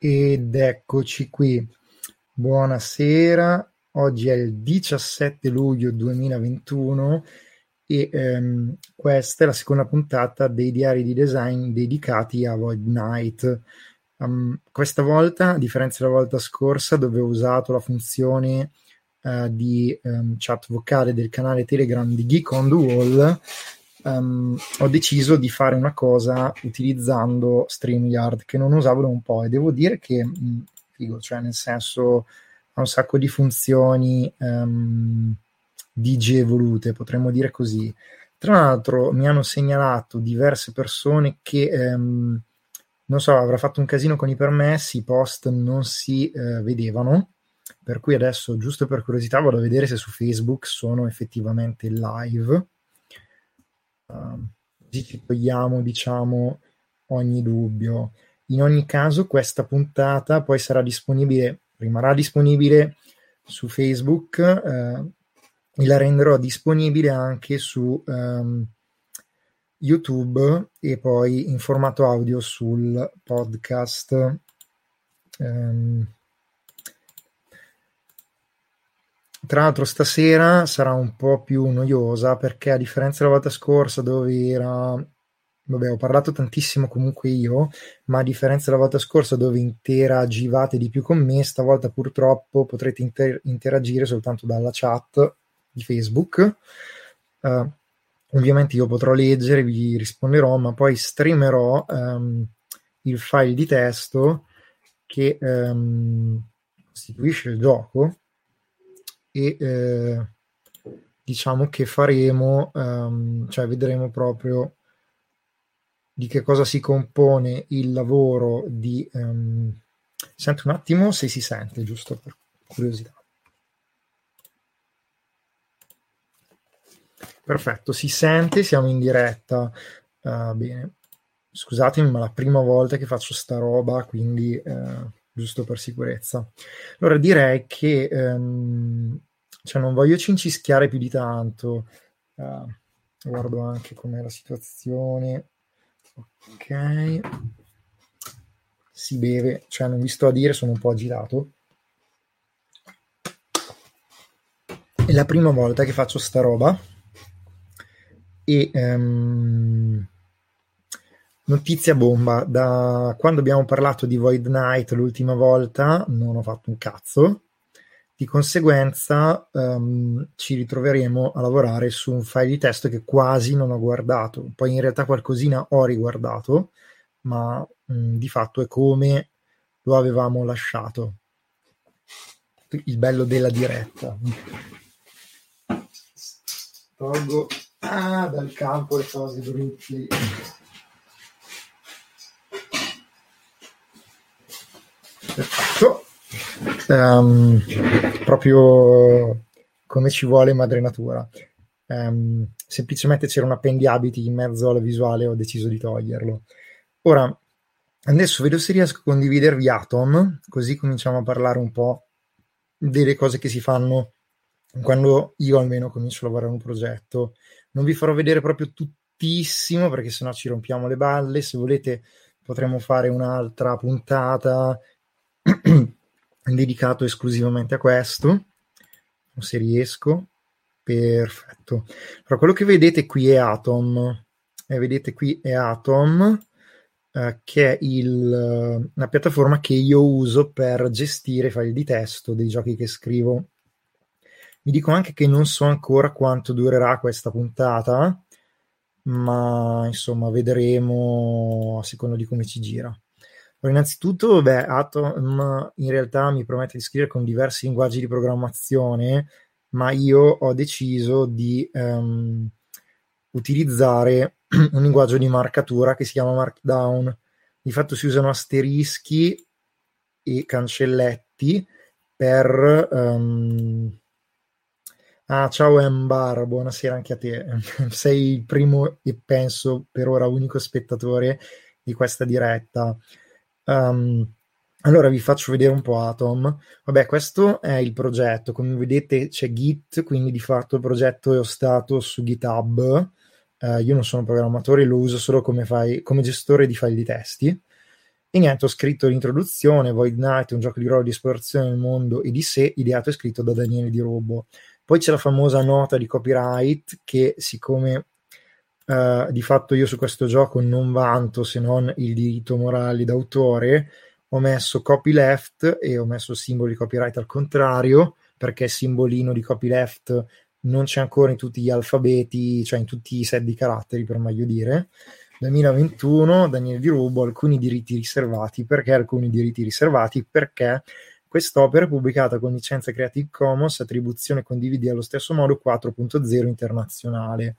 Ed eccoci qui. Buonasera. Oggi è il 17 luglio 2021 e ehm, questa è la seconda puntata dei diari di design dedicati a Void Night. Um, questa volta, a differenza della volta scorsa, dove ho usato la funzione uh, di um, chat vocale del canale Telegram di Geek on the Wall, um, ho deciso di fare una cosa utilizzando StreamYard che non usavo da un po' e devo dire che mh, mm, figo, cioè nel senso ha un sacco di funzioni um, DG evolute, potremmo dire così. Tra l'altro mi hanno segnalato diverse persone che um, non so, avrà fatto un casino con i permessi, i post non si eh, vedevano, per cui adesso, giusto per curiosità, vado a vedere se su Facebook sono effettivamente live così ci togliamo, diciamo, ogni dubbio. In ogni caso, questa puntata poi sarà disponibile, rimarrà disponibile su Facebook eh, e la renderò disponibile anche su um, YouTube e poi in formato audio sul podcast. Um, Tra l'altro stasera sarà un po' più noiosa perché a differenza della volta scorsa dove era vabbè ho parlato tantissimo comunque io ma a differenza della volta scorsa dove interagivate di più con me stavolta purtroppo potrete inter- interagire soltanto dalla chat di Facebook. Uh, ovviamente io potrò leggere vi risponderò ma poi streamerò um, il file di testo che um, costituisce il gioco e eh, diciamo che faremo, um, cioè vedremo proprio di che cosa si compone il lavoro di... Um, sento un attimo se si sente, giusto per curiosità. Perfetto, si sente, siamo in diretta. Uh, bene, scusatemi, ma è la prima volta che faccio sta roba, quindi uh, giusto per sicurezza. Allora direi che um, cioè non voglio cincischiare più di tanto. Uh, guardo anche com'è la situazione. Ok. Si beve, cioè non vi sto a dire, sono un po' agitato. È la prima volta che faccio sta roba. E um, notizia bomba: da quando abbiamo parlato di Void Night l'ultima volta, non ho fatto un cazzo di conseguenza um, ci ritroveremo a lavorare su un file di testo che quasi non ho guardato. Poi in realtà qualcosina ho riguardato, ma mh, di fatto è come lo avevamo lasciato. Il bello della diretta. Tolgo ah, dal campo le cose brutte. Perfetto um, proprio come ci vuole madre natura. Um, semplicemente c'era un appendiabiti in mezzo alla visuale e ho deciso di toglierlo. Ora, adesso vedo se riesco a condividervi Atom, così cominciamo a parlare un po' delle cose che si fanno quando io almeno comincio a lavorare un progetto. Non vi farò vedere proprio tuttissimo perché sennò ci rompiamo le balle. Se volete potremmo fare un'altra puntata dedicato esclusivamente a questo, se riesco. Perfetto. Allora, quello che vedete qui è Atom. Eh, vedete qui è Atom, eh, che è il, la piattaforma che io uso per gestire file di testo dei giochi che scrivo. Vi dico anche che non so ancora quanto durerà questa puntata, ma insomma vedremo a seconda di come ci gira. Allora, innanzitutto, beh, Atom in realtà mi promette di scrivere con diversi linguaggi di programmazione, ma io ho deciso di um, utilizzare un linguaggio di marcatura che si chiama Markdown. Di fatto si usano asterischi e cancelletti per... Um... Ah, ciao Embar, buonasera anche a te. Sei il primo e penso per ora unico spettatore di questa diretta. Um, allora vi faccio vedere un po' Atom. Vabbè, questo è il progetto. Come vedete c'è Git, quindi di fatto il progetto è stato su GitHub. Uh, io non sono programmatore, lo uso solo come, file, come gestore di file di testi. E niente, ho scritto l'introduzione, Void Knight, un gioco di ruolo di esplorazione nel mondo e di sé, ideato e scritto da Daniele Di Robo. Poi c'è la famosa nota di copyright che siccome uh, di fatto io su questo gioco non vanto se non il diritto morale d'autore, ho messo copyleft e ho messo simbolo di copyright al contrario, perché il simbolino di copyleft non c'è ancora in tutti gli alfabeti, cioè in tutti i set di caratteri per meglio dire. 2021 Daniele Di Rubo, alcuni diritti riservati. Perché alcuni diritti riservati? Perché quest'opera è pubblicata con licenza Creative Commons, attribuzione condividi allo stesso modo 4.0 internazionale.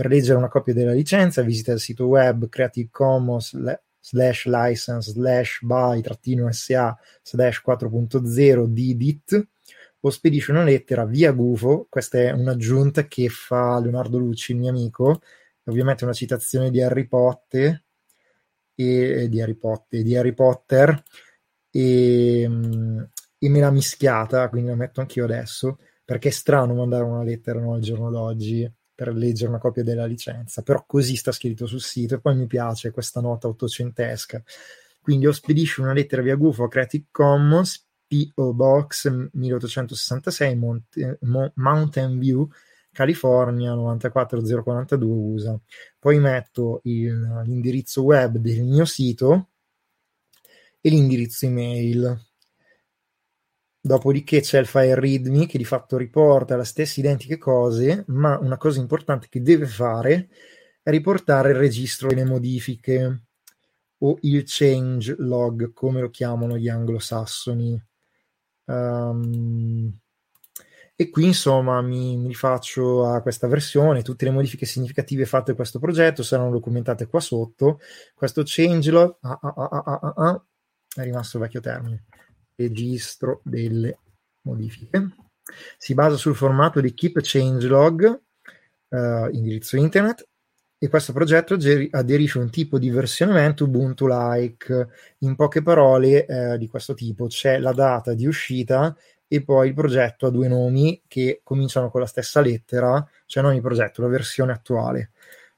Per leggere una copia della licenza visita il sito web Creative Commons slash license slash by trattino sa slash 4.0 didit o spedisce una lettera via Gufo, questa è un'aggiunta che fa Leonardo Lucci, il mio amico, ovviamente una citazione di Harry Potter e di Harry Potter, di Harry Potter. E, e me l'ha mischiata, quindi la metto anch'io adesso, perché è strano mandare una lettera no, al giorno d'oggi per leggere una copia della licenza, però così sta scritto sul sito e poi mi piace questa nota ottocentesca. Quindi o spedisci una lettera via Gufo a Creative Commons, P.O. Box 1866 Mont- Mountain View, California 94042 USA. Poi metto il, l'indirizzo web del mio sito e l'indirizzo email. Dopodiché c'è il file readme che di fatto riporta le stesse identiche cose, ma una cosa importante che deve fare è riportare il registro delle modifiche o il change log, come lo chiamano gli anglosassoni. Um, e qui insomma mi, mi rifaccio a questa versione, tutte le modifiche significative fatte a questo progetto saranno documentate qua sotto. Questo changelog ah, ah, ah, ah è rimasto il vecchio termine registro delle modifiche. Si basa sul formato di keep changelog, eh, indirizzo internet, e questo progetto aderisce a un tipo di versionamento Ubuntu-like. In poche parole eh, di questo tipo c'è la data di uscita e poi il progetto ha due nomi che cominciano con la stessa lettera, cioè non il progetto, la versione attuale.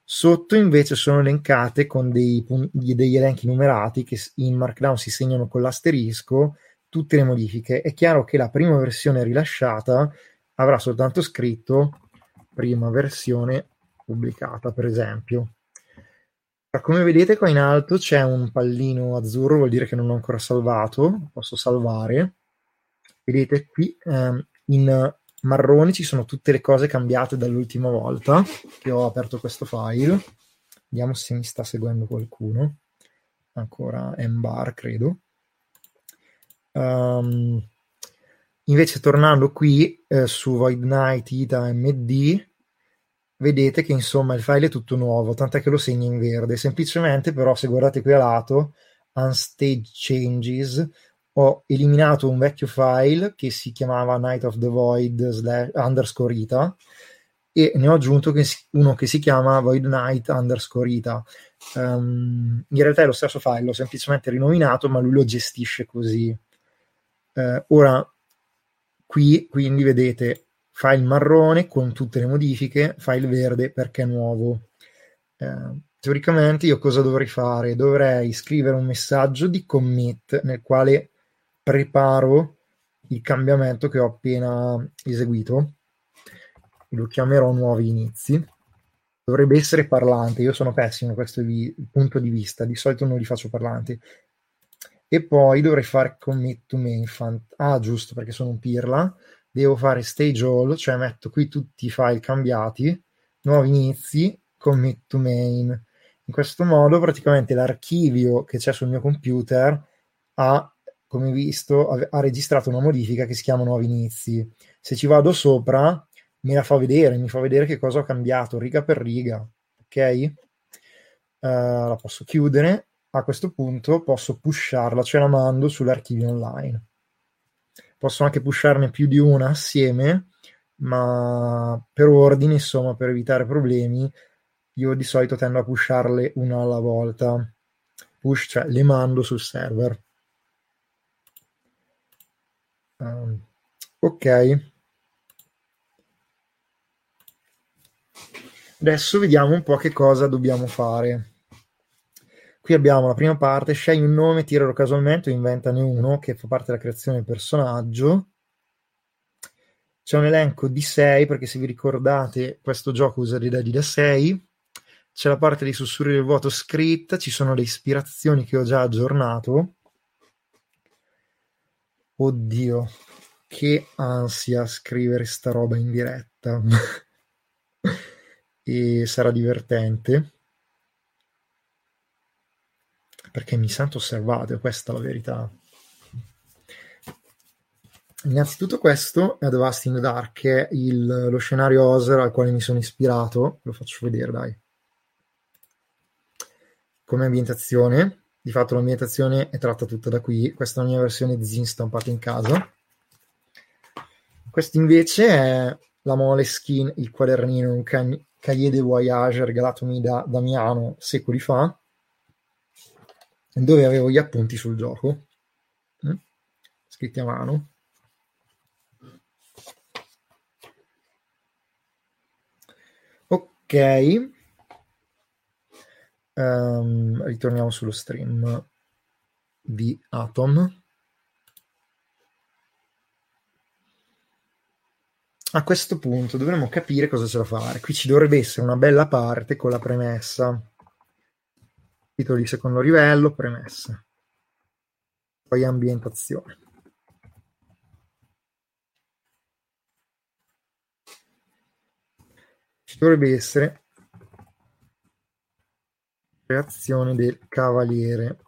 Sotto invece sono elencate con dei, degli elenchi numerati che in Markdown si segnano con l'asterisco tutte le modifiche. È chiaro che la prima versione rilasciata avrà soltanto scritto prima versione pubblicata, per esempio. Come vedete qua in alto c'è un pallino azzurro, vuol dire che non ho ancora salvato, posso salvare. Vedete qui ehm, in marrone ci sono tutte le cose cambiate dall'ultima volta che ho aperto questo file. Vediamo se mi sta seguendo qualcuno. Ancora M-bar, credo. Um, invece tornando qui eh, su Void Night Ita MD vedete che insomma il file è tutto nuovo tant'è che lo segna in verde. Semplicemente però se guardate qui a lato unstage changes ho eliminato un vecchio file che si chiamava Night of the Void underscore ita e ne ho aggiunto uno che si chiama Void Night underscore ita. Um, in realtà è lo stesso file l'ho semplicemente rinominato ma lui lo gestisce così eh, ora, qui quindi vedete file marrone con tutte le modifiche, file verde perché è nuovo. Eh, teoricamente io cosa dovrei fare? Dovrei scrivere un messaggio di commit nel quale preparo il cambiamento che ho appena eseguito. Lo chiamerò nuovi inizi. Dovrebbe essere parlante, io sono pessimo questo vi- punto di vista, di solito non li faccio parlanti e poi dovrei fare commit to main. Ah, giusto, perché sono un pirla. Devo fare stage all, cioè metto qui tutti i file cambiati, nuovi inizi, commit to main. In questo modo praticamente l'archivio che c'è sul mio computer ha, come visto, ha registrato una modifica che si chiama nuovi inizi. Se ci vado sopra, me la fa vedere, mi fa vedere che cosa ho cambiato riga per riga. Ok? Uh, la posso chiudere a questo punto posso pusharla, cioè la mando sull'archivio online. Posso anche pusharne più di una assieme, ma per ordine, insomma, per evitare problemi, io di solito tendo a pusharle una alla volta. Push, cioè le mando sul server. Um, ok. Adesso vediamo un po' che cosa dobbiamo fare. Qui abbiamo la prima parte, scegli un nome, tiralo casualmente o inventane uno che fa parte della creazione del personaggio. C'è un elenco di 6 perché se vi ricordate questo gioco usa dei dadi da 6. C'è la parte dei sussurri del vuoto scritta, ci sono le ispirazioni che ho già aggiornato. Oddio, che ansia scrivere sta roba in diretta. e sarà divertente perché mi sento osservato, questa è la verità. Innanzitutto questo è The Vast in the Dark, che è il, lo scenario Oser al quale mi sono ispirato, lo faccio vedere dai. Come ambientazione, di fatto l'ambientazione è tratta tutta da qui, questa è la mia versione zin stampata in casa. Questo invece è la Moleskin, il quadernino, un cahier de voyage regalatomi da Damiano secoli fa, dove avevo gli appunti sul gioco, mm? scritti a mano. Ok, um, ritorniamo sullo stream di Atom. A questo punto dovremmo capire cosa c'è da fare. Qui ci dovrebbe essere una bella parte con la premessa titolo di secondo livello, premesse, poi ambientazione. Ci dovrebbe essere creazione del cavaliere.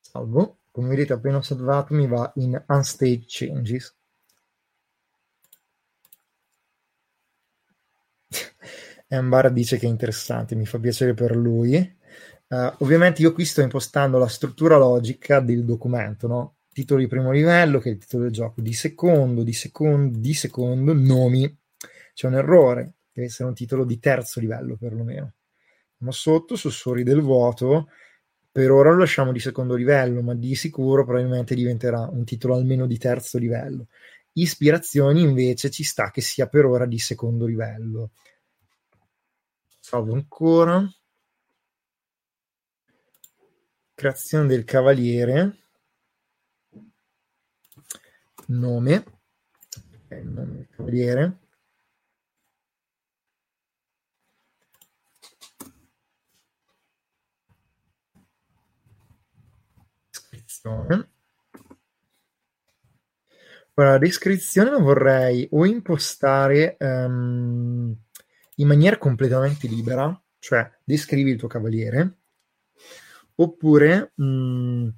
Salvo, come vedete appena osservato mi va in Unstaged Changes. Embar dice che è interessante, mi fa piacere per lui. Uh, ovviamente io qui sto impostando la struttura logica del documento, no? Titolo di primo livello, che è il titolo del gioco, di secondo, di secondo, di secondo, nomi. C'è un errore, deve essere un titolo di terzo livello perlomeno. Ma sotto, sussurri del vuoto, per ora lo lasciamo di secondo livello, ma di sicuro probabilmente diventerà un titolo almeno di terzo livello. Ispirazioni invece ci sta che sia per ora di secondo livello salvo ancora. Creazione del cavaliere. Nome. Okay, nome del cavaliere. Descrizione. Ora, la descrizione vorrei o impostare um, in maniera completamente libera, cioè descrivi il tuo cavaliere, oppure mh, mm,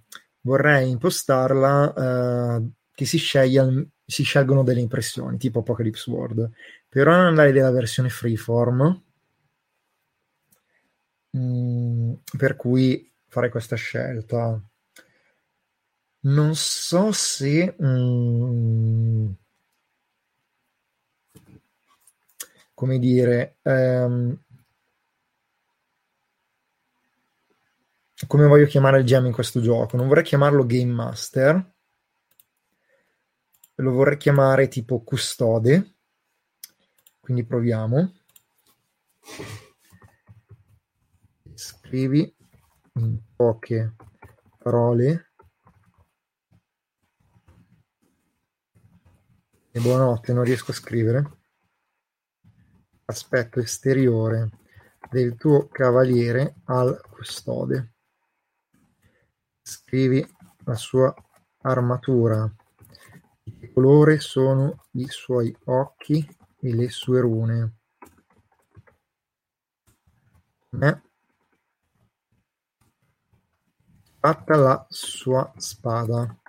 vorrei impostarla uh, che si, sceglia, si scelgono delle impressioni, tipo Apocalypse World. Per ora andare della versione freeform, mm, per cui farei questa scelta. Non so se... Mh, mm, come dire, ehm, come voglio chiamare il GM in questo gioco? Non vorrei chiamarlo Game Master, lo vorrei chiamare tipo custode, quindi proviamo. Scrivi in poche parole. E buonanotte, non riesco a scrivere aspetto esteriore del tuo cavaliere al custode. Scrivi la sua armatura, di che colore sono i suoi occhi e le sue rune. Eh? Fatta la sua spada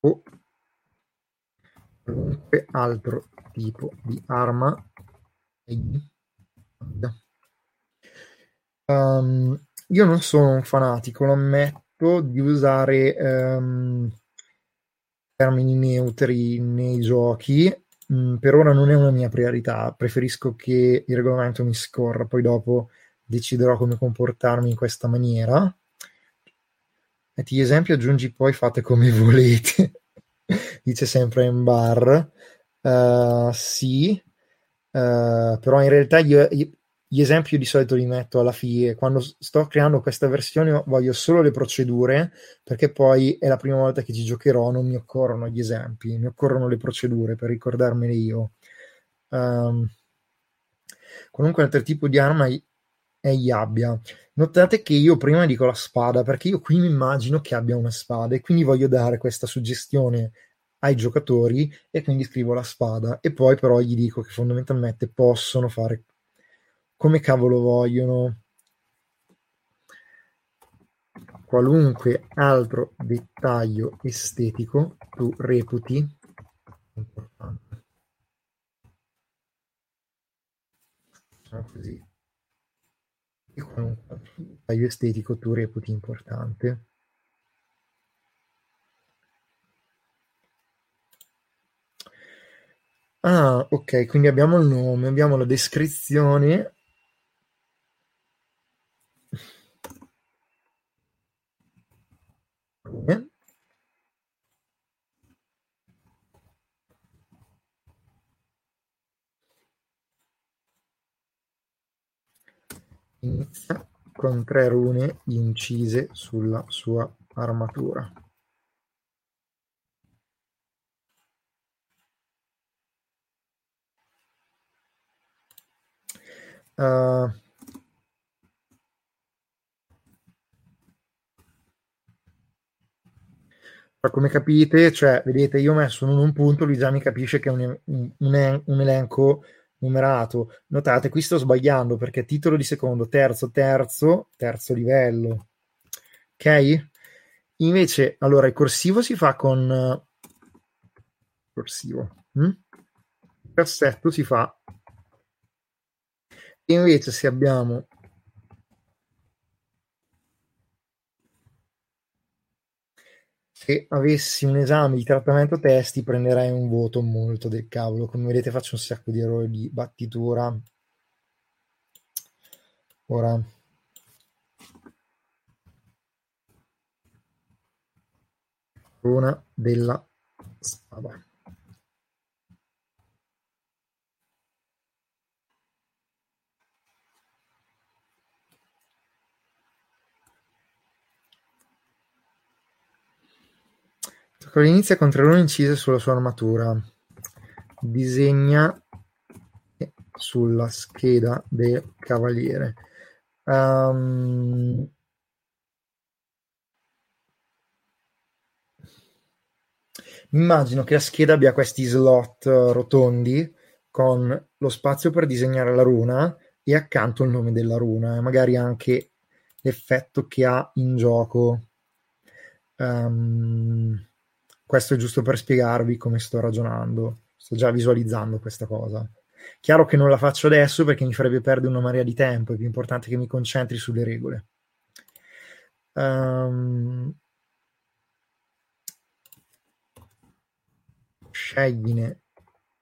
o qualunque altro tipo di arma Um, io non sono un fanatico, lo ammetto, di usare um, termini neutri nei giochi. Mm, per ora non è una mia priorità, preferisco che il regolamento mi scorra, poi dopo deciderò come comportarmi in questa maniera. Metti gli esempi, aggiungi poi fate come volete, dice sempre in bar. Uh, sì, Uh, però in realtà io, io, gli esempi io di solito li metto alla fine, quando sto creando questa versione voglio solo le procedure, perché poi è la prima volta che ci giocherò, non mi occorrono gli esempi, mi occorrono le procedure per ricordarmele io. Um, qualunque altro tipo di arma egli abbia. Notate che io prima dico la spada, perché io qui mi immagino che abbia una spada e quindi voglio dare questa suggestione ai giocatori e quindi scrivo la spada e poi però gli dico che fondamentalmente possono fare come cavolo vogliono qualunque altro dettaglio estetico tu reputi importante. Così. E qualunque dettaglio estetico tu reputi importante. Ah, ok, quindi abbiamo il nome, abbiamo la descrizione. Inizia con tre rune incise sulla sua armatura. Uh, come capite, cioè, vedete, io ho messo in un punto, lui già mi capisce che è un, un, un, elenco numerato. Notate, qui sto sbagliando perché titolo di secondo, terzo, terzo, terzo livello. Ok? Invece, allora, il corsivo si fa con... corsivo. Hm? Il cassetto si fa Invece se abbiamo se avessi un esame di trattamento testi prenderei un voto molto del cavolo. Come vedete faccio un sacco di errori di battitura. Ora una della spada. Inizia con tre rune incise sulla sua armatura. Disegna sulla scheda del cavaliere. Um, immagino che la scheda abbia questi slot rotondi con lo spazio per disegnare la runa e accanto il nome della runa e magari anche l'effetto che ha in gioco. Um, questo è giusto per spiegarvi come sto ragionando. Sto già visualizzando questa cosa. Chiaro che non la faccio adesso perché mi farebbe perdere una marea di tempo, è più importante che mi concentri sulle regole. Um, scegline,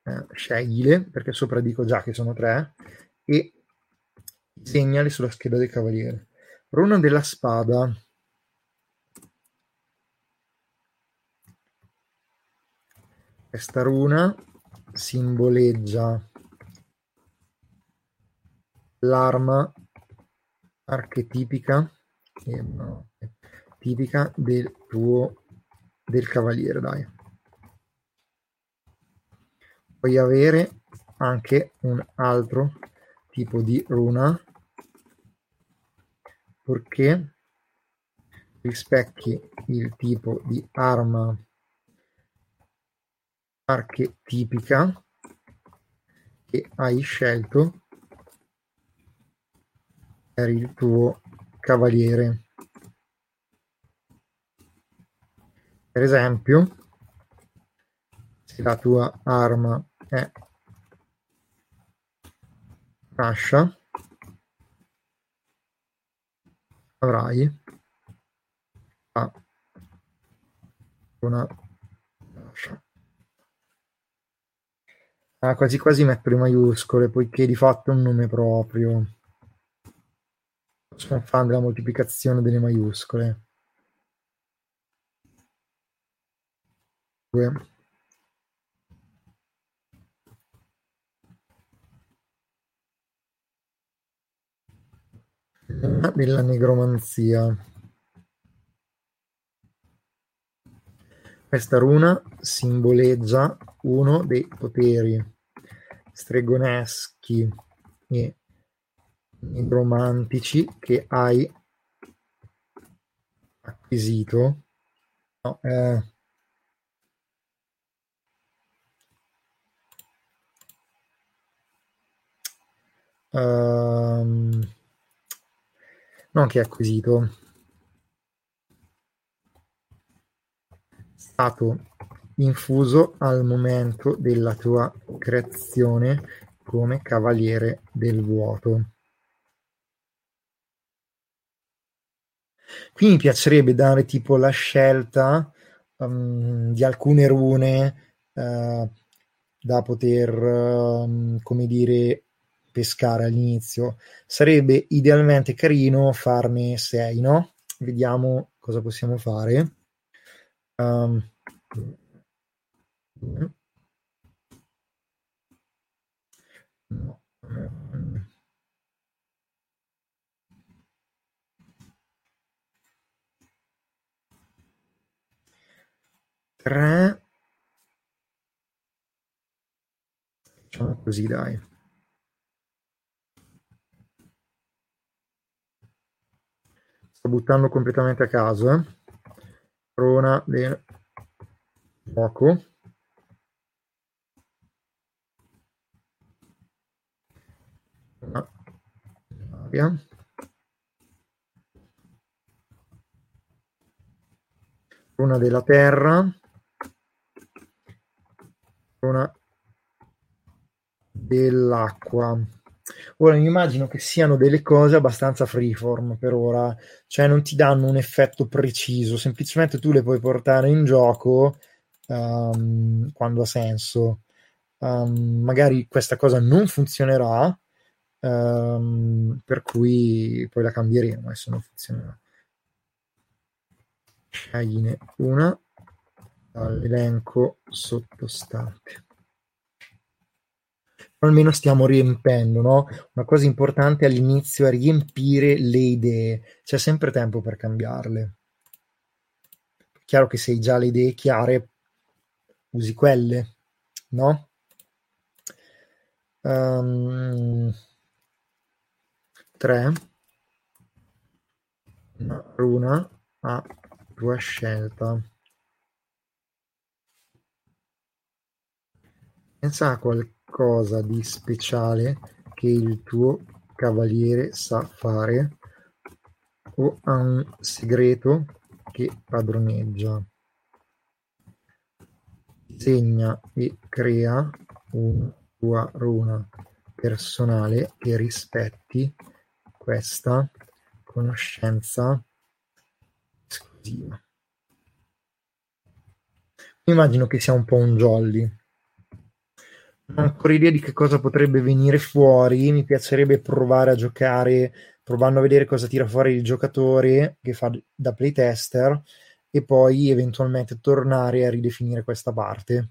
eh, sceglile, perché sopra dico già che sono tre, e segnali sulla scheda del cavaliere. Runa della spada. Questa runa simboleggia l'arma archetipica eh, no, tipica del tuo del cavaliere dai. Puoi avere anche un altro tipo di runa purché rispecchi il tipo di arma archetipica che hai scelto per il tuo cavaliere. Per esempio, se la tua arma è fascia, avrai una fascia. Ah, quasi quasi metto le maiuscole, poiché di fatto è un nome proprio. Sono fan della moltiplicazione delle maiuscole. Due. della negromanzia. Questa runa simboleggia uno dei poteri stregoneschi e negromantici che hai acquisito. No, eh, um, non che acquisito, stato infuso al momento della tua creazione come cavaliere del vuoto. Qui mi piacerebbe dare tipo la scelta um, di alcune rune uh, da poter, um, come dire, pescare all'inizio. Sarebbe idealmente carino farne 6, no? Vediamo cosa possiamo fare. Um, no. Facciamo così, dai. sto buttando completamente a caso, eh. Prona del fuoco. Aria. Runa della terra. Runa dell'acqua. Ora mi immagino che siano delle cose abbastanza freeform per ora, cioè non ti danno un effetto preciso, semplicemente tu le puoi portare in gioco um, quando ha senso. Um, magari questa cosa non funzionerà, um, per cui poi la cambieremo adesso non funzionerà. Scegline una dall'elenco sottostante almeno stiamo riempendo, no? Una cosa importante all'inizio è riempire le idee, c'è sempre tempo per cambiarle. Chiaro che se hai già le idee chiare, usi quelle, no? Um, tre. Una runa a tua scelta. Pensa a qualche cosa di speciale che il tuo cavaliere sa fare o ha un segreto che padroneggia. Disegna e crea una tua runa personale che rispetti questa conoscenza esclusiva. Immagino che sia un po' un jolly non ho ancora idea di che cosa potrebbe venire fuori. Mi piacerebbe provare a giocare, provando a vedere cosa tira fuori il giocatore che fa da playtester e poi eventualmente tornare a ridefinire questa parte.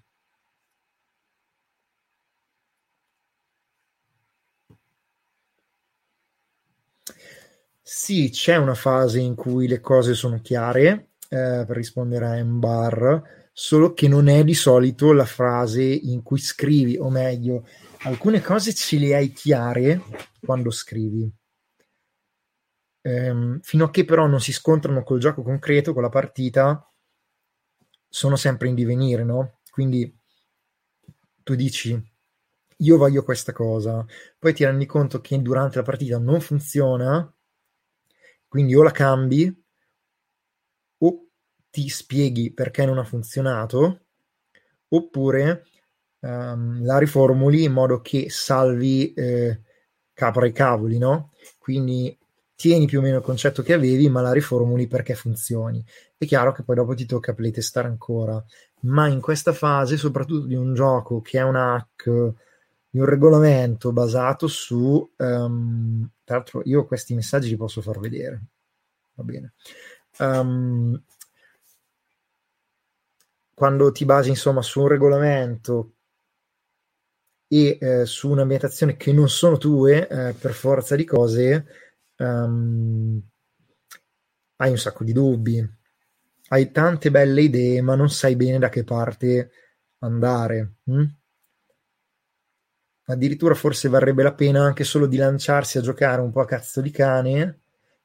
Sì, c'è una fase in cui le cose sono chiare, eh, per rispondere a Embar solo che non è di solito la frase in cui scrivi, o meglio, alcune cose ce le hai chiare quando scrivi. Ehm, fino a che però non si scontrano col gioco concreto, con la partita, sono sempre in divenire, no? Quindi tu dici io voglio questa cosa, poi ti rendi conto che durante la partita non funziona, quindi o la cambi o ti spieghi perché non ha funzionato, oppure um, la riformuli in modo che salvi eh, capra i cavoli, no? Quindi tieni più o meno il concetto che avevi, ma la riformuli perché funzioni. È chiaro che poi dopo ti tocca playtestare ancora, ma in questa fase, soprattutto di un gioco che è un hack, di un regolamento basato su... Um, tra l'altro io questi messaggi li posso far vedere, va bene. Um, quando ti basi insomma su un regolamento e eh, su un'ambientazione che non sono tue, eh, per forza di cose, um, hai un sacco di dubbi, hai tante belle idee, ma non sai bene da che parte andare. Hm? Addirittura forse varrebbe la pena anche solo di lanciarsi a giocare un po' a cazzo di cane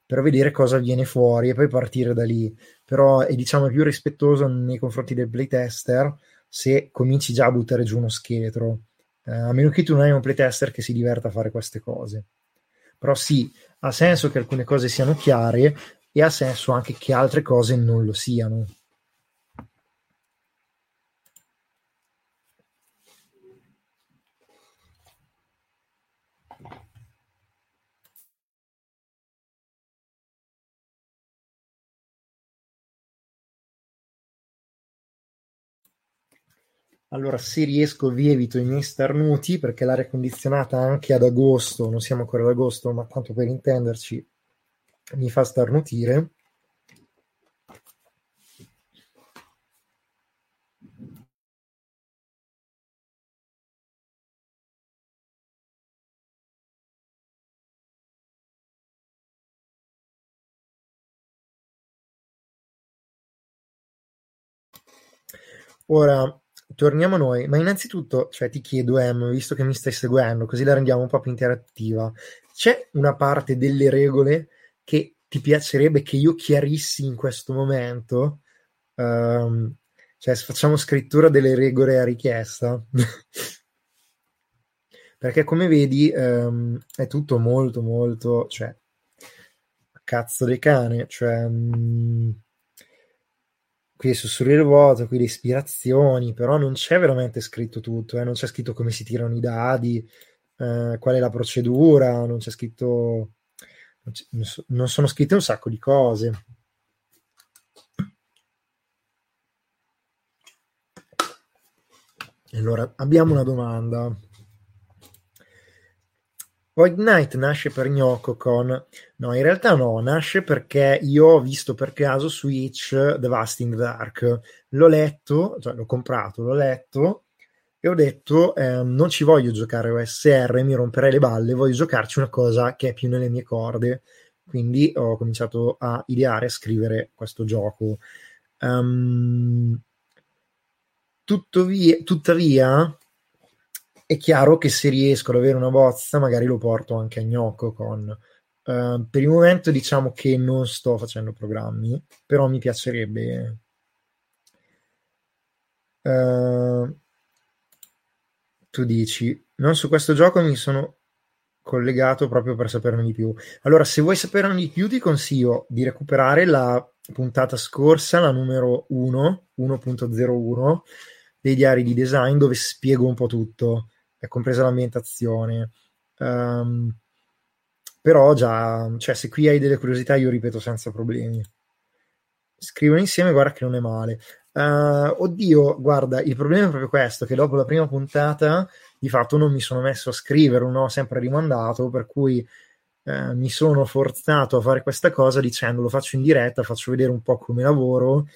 per vedere cosa viene fuori e poi partire da lì. Però è diciamo più rispettoso nei confronti del playtester se cominci già a buttare giù uno scheletro. Eh, a meno che tu non hai un playtester che si diverta a fare queste cose. Però sì, ha senso che alcune cose siano chiare e ha senso anche che altre cose non lo siano. Allora, se riesco vi evito i miei starnuti perché l'aria condizionata anche ad agosto, non siamo ancora ad agosto, ma tanto per intenderci, mi fa starnutire. Ora, torniamo a noi, ma innanzitutto, cioè, ti chiedo, Em, visto che mi stai seguendo, così la rendiamo un po' più interattiva, c'è una parte delle regole che ti piacerebbe che io chiarissi in questo momento? Um, cioè, facciamo scrittura delle regole a richiesta. Perché come vedi um, è tutto molto molto, cioè, cazzo di cane, cioè... Um, qui sussurri il vuoto, qui le ispirazioni, però non c'è veramente scritto tutto, eh? non c'è scritto come si tirano i dadi, eh, qual è la procedura, non c'è scritto, non, c'è, non sono scritte un sacco di cose. Allora, abbiamo una domanda. Void Knight nasce per Gnocco con... No, in realtà no, nasce perché io ho visto per caso Switch The Vasting Dark. L'ho letto, cioè l'ho comprato, l'ho letto e ho detto eh, non ci voglio giocare OSR, mi romperei le balle, voglio giocarci una cosa che è più nelle mie corde. Quindi ho cominciato a ideare e scrivere questo gioco. Um, tuttavia, tuttavia è chiaro che se riesco ad avere una bozza, magari lo porto anche a gnocco con. Uh, per il momento diciamo che non sto facendo programmi, però mi piacerebbe. Uh, tu dici, non su questo gioco mi sono collegato proprio per saperne di più. Allora, se vuoi saperne di più, ti consiglio di recuperare la puntata scorsa, la numero 1, 1.01 dei diari di design, dove spiego un po' tutto compresa l'ambientazione. Um, però già, cioè, se qui hai delle curiosità, io ripeto senza problemi. Scrivono insieme, guarda che non è male. Uh, oddio, guarda, il problema è proprio questo: che dopo la prima puntata di fatto non mi sono messo a scrivere, non ho sempre rimandato, per cui uh, mi sono forzato a fare questa cosa dicendo lo faccio in diretta, faccio vedere un po' come lavoro,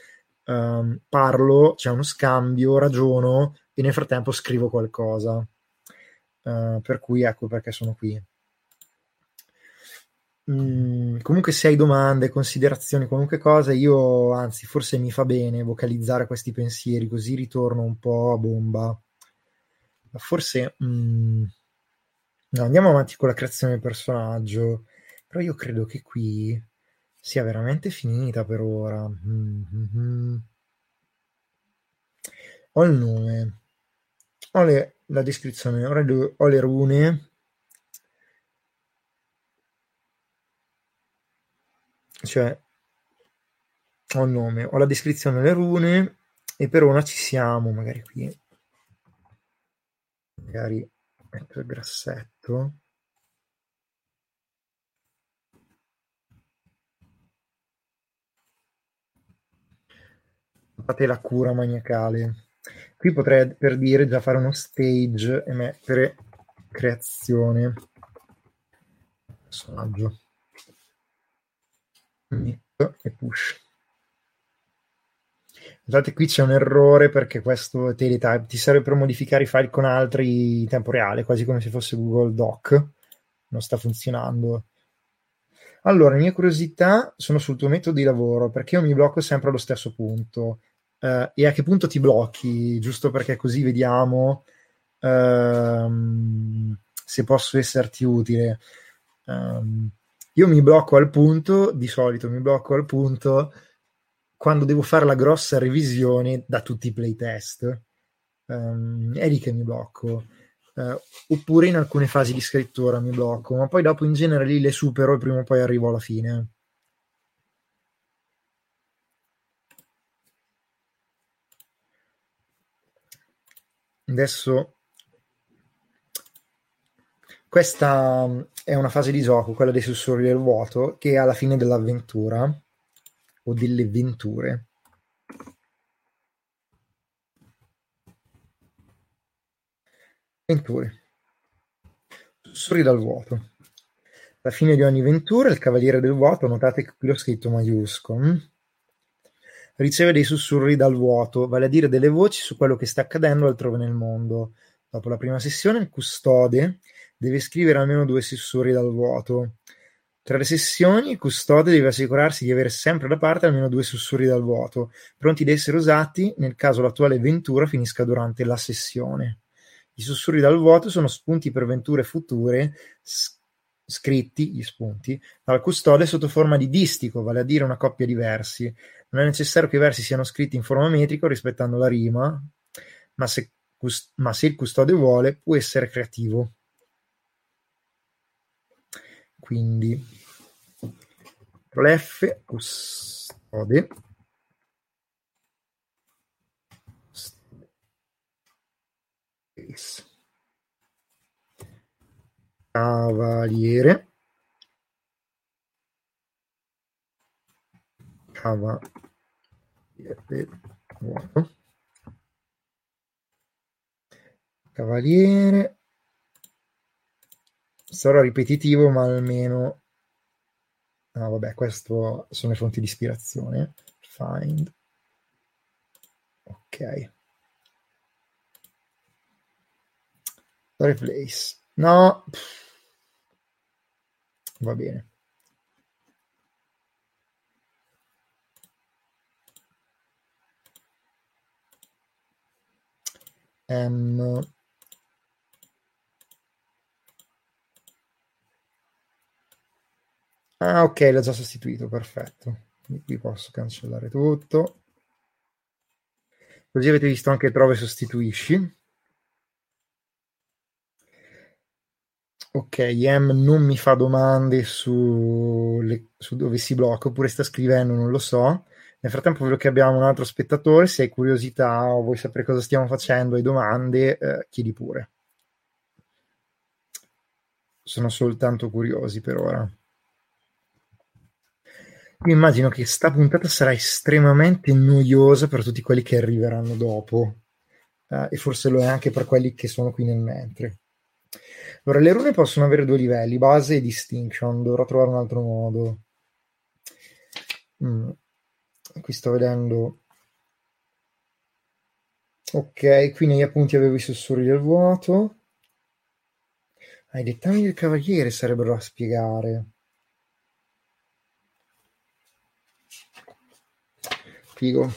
um, parlo, c'è uno scambio, ragiono e nel frattempo scrivo qualcosa. Uh, per cui ecco perché sono qui. Mm, comunque se hai domande, considerazioni, qualunque cosa, io anzi forse mi fa bene vocalizzare questi pensieri, così ritorno un po' a bomba. Forse mm, no, andiamo avanti con la creazione del personaggio, però io credo che qui sia veramente finita per ora. Mm-hmm. Ho il nome, ho le la descrizione, ora ho le rune. Cioè, ho il nome, ho la descrizione delle rune e per ora ci siamo, magari qui. Magari metto il grassetto. Fate la cura maniacale. Qui potrei per dire già fare uno stage e mettere creazione personaggio e push. Guardate qui c'è un errore perché questo Teletype ti serve per modificare i file con altri in tempo reale, quasi come se fosse Google Doc. Non sta funzionando. Allora, mie curiosità sono sul tuo metodo di lavoro, perché io mi blocco sempre allo stesso punto. Uh, e a che punto ti blocchi? Giusto perché così vediamo uh, se posso esserti utile. Um, io mi blocco al punto, di solito mi blocco al punto quando devo fare la grossa revisione da tutti i playtest. Um, è lì che mi blocco. Uh, oppure in alcune fasi di scrittura mi blocco, ma poi dopo in genere lì le supero e prima o poi arrivo alla fine. Adesso questa è una fase di gioco, quella dei sussurri del vuoto, che è alla fine dell'avventura o delle venture. Venture. Sussurri dal vuoto. Alla fine di ogni ventura, il cavaliere del vuoto, notate che qui l'ho scritto maiuscolo, hm? Riceve dei sussurri dal vuoto, vale a dire delle voci su quello che sta accadendo altrove nel mondo. Dopo la prima sessione, il custode deve scrivere almeno due sussurri dal vuoto. Tra le sessioni, il custode deve assicurarsi di avere sempre da parte almeno due sussurri dal vuoto, pronti ad essere usati nel caso l'attuale ventura finisca durante la sessione. I sussurri dal vuoto sono spunti per venture future scritti, gli spunti, dal custode sotto forma di distico, vale a dire una coppia di versi. Non è necessario che i versi siano scritti in forma metrica rispettando la rima, ma se, ma se il custode vuole, può essere creativo. Quindi, l'F, custode, Space. Cavaliere. Cavaliere vuoto. Cavaliere. Sarò ripetitivo, ma almeno... Ah, vabbè, questo sono le fonti di ispirazione. Find. Ok. Replace. No. Va bene. Um, ah, ok, l'ho già sostituito, perfetto. qui posso cancellare tutto. Così avete visto anche trove sostituisci. Ok, Em non mi fa domande su, le, su, dove si blocca, oppure sta scrivendo, non lo so. Nel frattempo vedo che abbiamo un altro spettatore, se hai curiosità o vuoi sapere cosa stiamo facendo, hai domande, eh, chiedi pure. Sono soltanto curiosi per ora. Io immagino che sta puntata sarà estremamente noiosa per tutti quelli che arriveranno dopo, eh, e forse lo è anche per quelli che sono qui nel mentre. Allora, le rune possono avere due livelli, base e distinction. Dovrò trovare un altro modo. Mm. Qui sto vedendo. Ok, qui negli appunti avevo i sussurri del vuoto. Ah, I dettagli del cavaliere sarebbero da spiegare. Figo.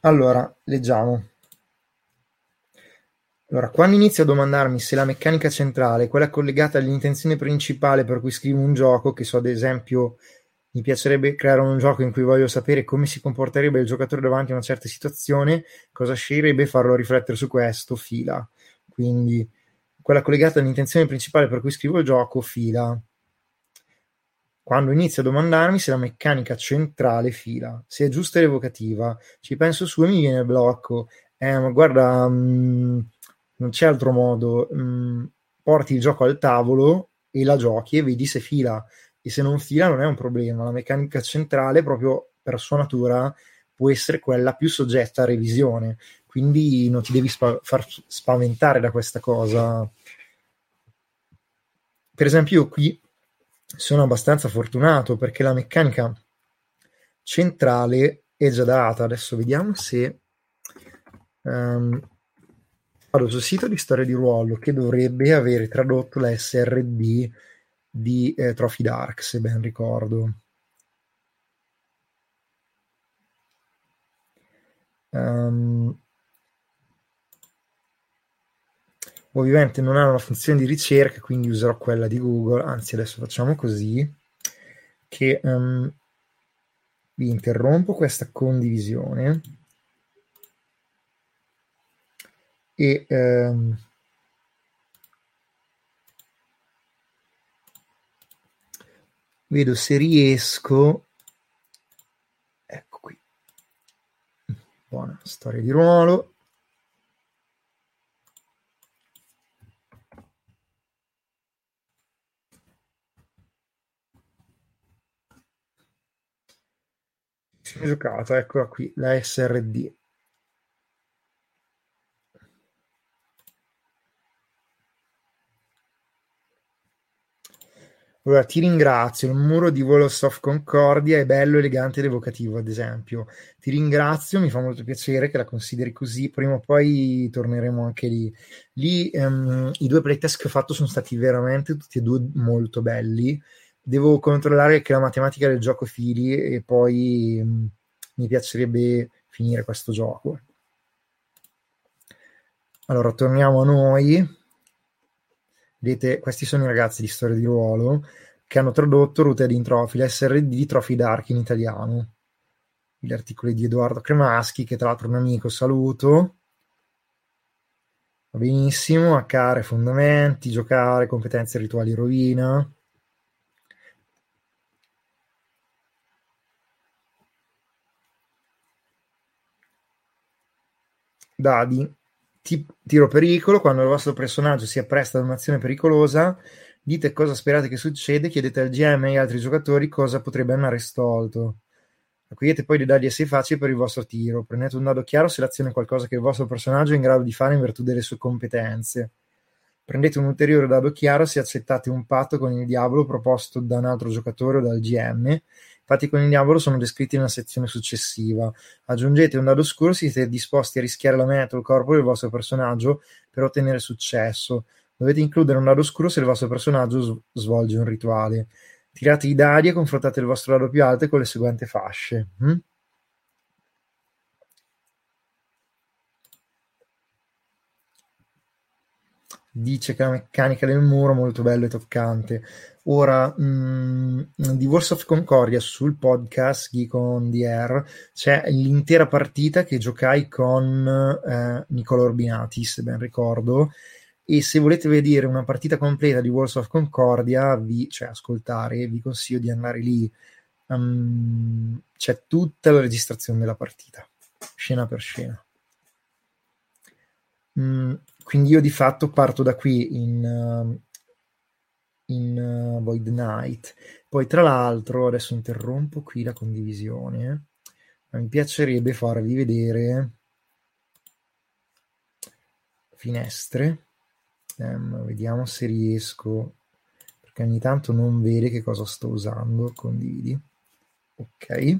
Allora, leggiamo. Allora, quando inizio a domandarmi se la meccanica centrale, quella collegata all'intenzione principale per cui scrivo un gioco, che so ad esempio mi piacerebbe creare un gioco in cui voglio sapere come si comporterebbe il giocatore davanti a una certa situazione, cosa sceglierebbe farlo riflettere su questo, fila. Quindi quella collegata all'intenzione principale per cui scrivo il gioco, fila. Quando inizio a domandarmi se la meccanica centrale fila, se è giusta e evocativa, ci penso su e mi viene il blocco. Eh, ma guarda, mh, mm, non c'è altro modo. Mm, porti il gioco al tavolo e la giochi e vedi se fila. E se non fila non è un problema. La meccanica centrale, proprio per sua natura, può essere quella più soggetta a revisione. Quindi non ti devi spa- far spaventare da questa cosa. Per esempio, io qui sono abbastanza fortunato perché la meccanica centrale è già data. Adesso vediamo se um, Vado sul sito di storia di ruolo che dovrebbe avere tradotto la SRD di eh, Trophy Dark, se ben ricordo. Um, ovviamente non ha una funzione di ricerca, quindi userò quella di Google, anzi adesso facciamo così, che um, vi interrompo questa condivisione e um, vedo se riesco. Ecco qui. Buona storia di ruolo. Giocato, eccola qui, la SRD. Allora, ti ringrazio. Il muro di Walls of Concordia è bello, elegante ed evocativo, ad esempio. Ti ringrazio, mi fa molto piacere che la consideri così. Prima o poi torneremo anche lì. Lì um, i due playtest che ho fatto sono stati veramente tutti e due molto belli devo controllare che la matematica del gioco fili e poi mm, mi piacerebbe finire questo gioco. Allora, torniamo a noi. Vedete, questi sono i ragazzi di Storia di Ruolo che hanno tradotto Route ad Introfile SRD di Trophy Dark in italiano. Gli articoli di Edoardo Cremaschi, che tra l'altro è un amico, saluto. Va benissimo, accare fondamenti, giocare, competenze rituali rovina. dadi, ti, tiro pericolo, quando il vostro personaggio si appresta ad un'azione pericolosa, dite cosa sperate che succeda, chiedete al GM e agli altri giocatori cosa potrebbe andare stolto. Accogliete poi dei dadi a 6 facili per il vostro tiro. Prendete un dado chiaro se l'azione è qualcosa che il vostro personaggio è in grado di fare in virtù delle sue competenze. Prendete un ulteriore dado chiaro se accettate un patto con il diavolo proposto da un altro giocatore o dal GM fatti con il diavolo sono descritti nella sezione successiva. Aggiungete un dado scuro se siete disposti a rischiare la meta o il corpo del vostro personaggio per ottenere successo. Dovete includere un dado scuro se il vostro personaggio svolge un rituale. Tirate i dadi e confrontate il vostro dado più alto con le seguenti fasce. Hm? Dice che la meccanica del muro è molto bella e toccante. Ora, mm, di Wars of Concordia sul podcast Geek on the Air c'è l'intera partita che giocai con eh, Nicola Orbinati, se ben ricordo. E se volete vedere una partita completa di Wars of Concordia, vi, cioè ascoltare, vi consiglio di andare lì. Um, c'è tutta la registrazione della partita, scena per scena. Mm, quindi io di fatto parto da qui in, in uh, Void Night. Poi tra l'altro, adesso interrompo qui la condivisione, ma mi piacerebbe farvi vedere finestre. Um, vediamo se riesco, perché ogni tanto non vede che cosa sto usando. Condividi. Ok.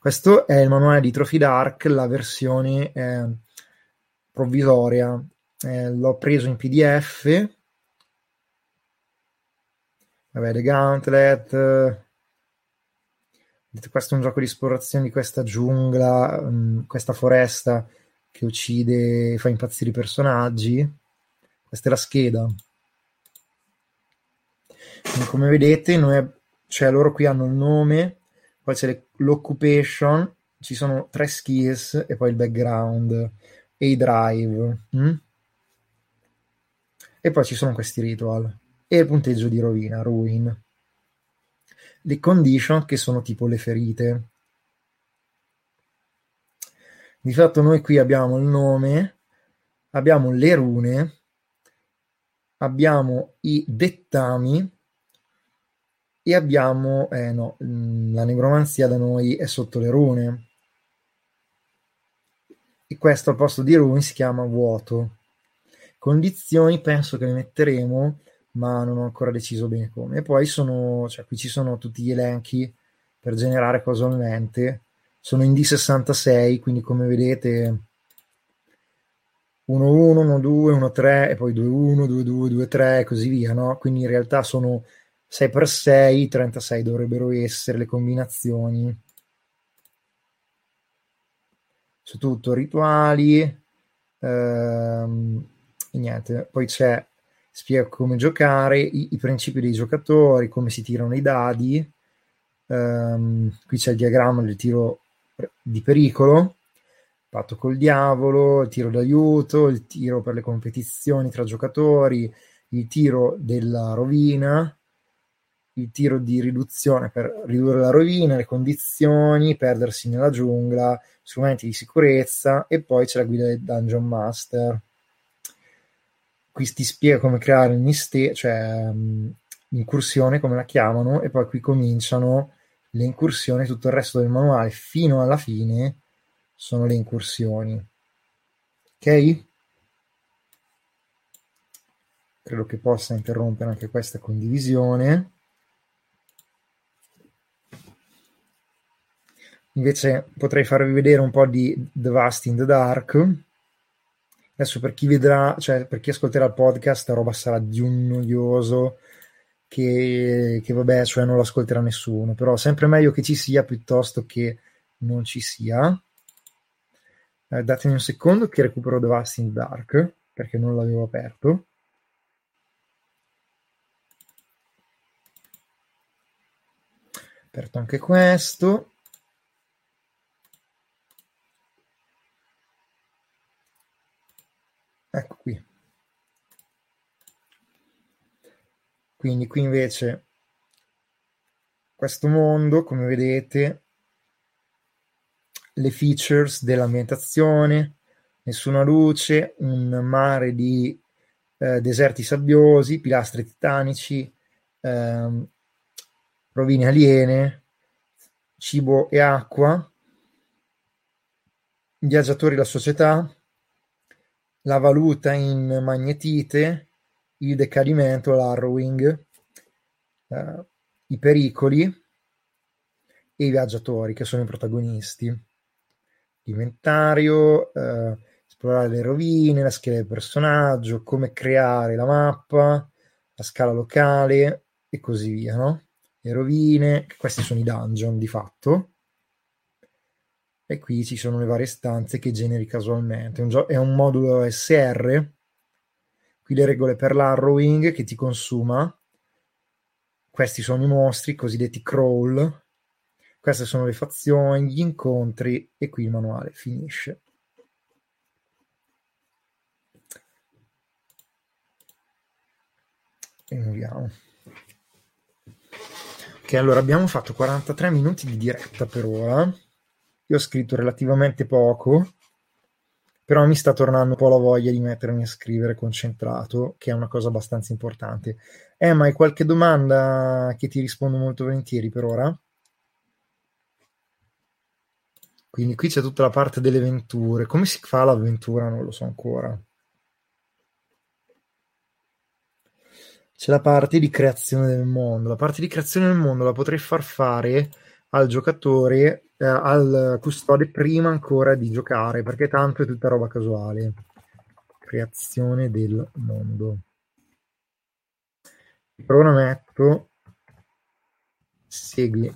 Questo è il manuale di Trophy Dark, la versione eh, provvisoria eh, l'ho preso in PDF. Vabbè, The Gauntlet. Questo è un gioco di esplorazione di questa giungla, um, questa foresta che uccide, fa impazzire i personaggi. Questa è la scheda. Quindi, come vedete, noi, cioè, loro qui hanno il nome, poi c'è l'occupation, ci sono tre skills e poi il background e i drive. Mm? E poi ci sono questi ritual e il punteggio di rovina, ruin. Le condition che sono tipo le ferite. Di fatto noi qui abbiamo il nome, abbiamo le rune, abbiamo i dettami e abbiamo, eh no, la negromanzia da noi è sotto le rune. E questo al posto di rune si chiama vuoto. Condizioni penso che le metteremo, ma non ho ancora deciso bene come. E poi sono, cioè qui ci sono tutti gli elenchi per generare casualmente. Sono in D66, quindi come vedete 1-1, 1-2, 1-3 e poi 2-1, 2-2, 2-3 e così via, no? Quindi in realtà sono 6x6, 36 dovrebbero essere le combinazioni. Su tutto rituali, ehm, e niente, poi c'è spiega come giocare, i, i, principi dei giocatori, come si tirano i dadi. Um, qui c'è il diagramma del tiro di pericolo, patto col diavolo, il tiro d'aiuto, il tiro per le competizioni tra giocatori, il tiro della rovina, il tiro di riduzione per ridurre la rovina, le condizioni, perdersi nella giungla, strumenti di sicurezza e poi c'è la guida del Dungeon Master qui ti spiega come creare un mistero, cioè um, incursione come la chiamano, e poi qui cominciano le incursioni, tutto il resto del manuale fino alla fine sono le incursioni. Ok? Credo che possa interrompere anche questa condivisione. Invece potrei farvi vedere un po' di The Vast in the Dark Adesso per chi vedrà, cioè per chi ascolterà il podcast, la roba sarà di un noioso che, che vabbè, cioè non lo ascolterà nessuno, però sempre meglio che ci sia piuttosto che non ci sia. Eh, datemi un secondo che recupero The Vast in Dark, perché non l'avevo aperto. Aperto anche questo. Ecco qui. Quindi qui invece questo mondo, come vedete, le features dell'ambientazione, nessuna luce, un mare di eh, deserti sabbiosi, pilastri titanici, ehm, rovine aliene, cibo e acqua, viaggiatori la società, la valuta in magnetite, il decadimento, l'harrowing, eh, i pericoli e i viaggiatori che sono i protagonisti. L'inventario, eh, esplorare le rovine, la scheda del personaggio, come creare la mappa, la scala locale e così via, no? Le rovine, questi sono i dungeon di fatto e qui ci sono le varie stanze che generi casualmente. Un gio- è un modulo SR, qui le regole per l'harrowing che ti consuma. Questi sono i mostri, cosiddetti crawl. Queste sono le fazioni, gli incontri e qui il manuale finisce. E andiamo. Ok, allora abbiamo fatto 43 minuti di diretta per ora. Io ho scritto relativamente poco, però mi sta tornando un po' la voglia di mettermi a scrivere concentrato, che è una cosa abbastanza importante. Emma, hai qualche domanda che ti rispondo molto volentieri per ora? Quindi qui c'è tutta la parte delle avventure. Come si fa l'avventura? Non lo so ancora. C'è la parte di creazione del mondo. La parte di creazione del mondo la potrei far fare al giocatore eh, al custode prima ancora di giocare, perché tanto è tutta roba casuale. Creazione del mondo. Metto segui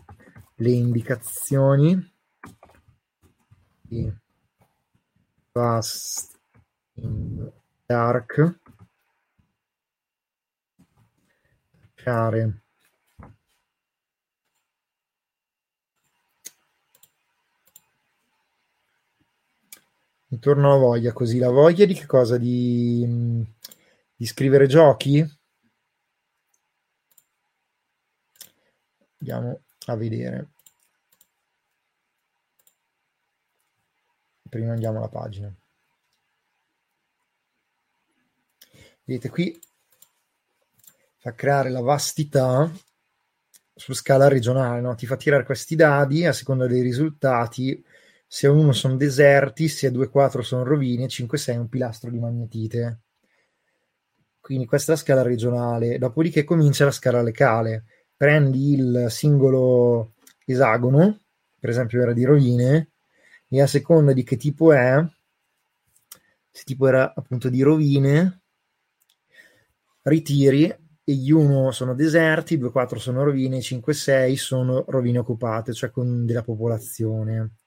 le indicazioni di Fast in Dark creare Mi torna voglia così. La voglia di che cosa? Di, di scrivere giochi? Andiamo a vedere. Prima andiamo alla pagina. Vedete qui fa creare la vastità su scala regionale, no? ti fa tirare questi dadi a seconda dei risultati se uno sono deserti, se 2-4 sono rovine, 5-6 un pilastro di magnetite. Quindi questa è la scala regionale, dopodiché comincia la scala locale. Prendi il singolo esagono, per esempio era di rovine, e a seconda di che tipo è, se tipo era appunto di rovine, ritiri e gli 1 sono deserti, 2, 4 sono rovine, 5, 6 sono rovine occupate, cioè con della popolazione.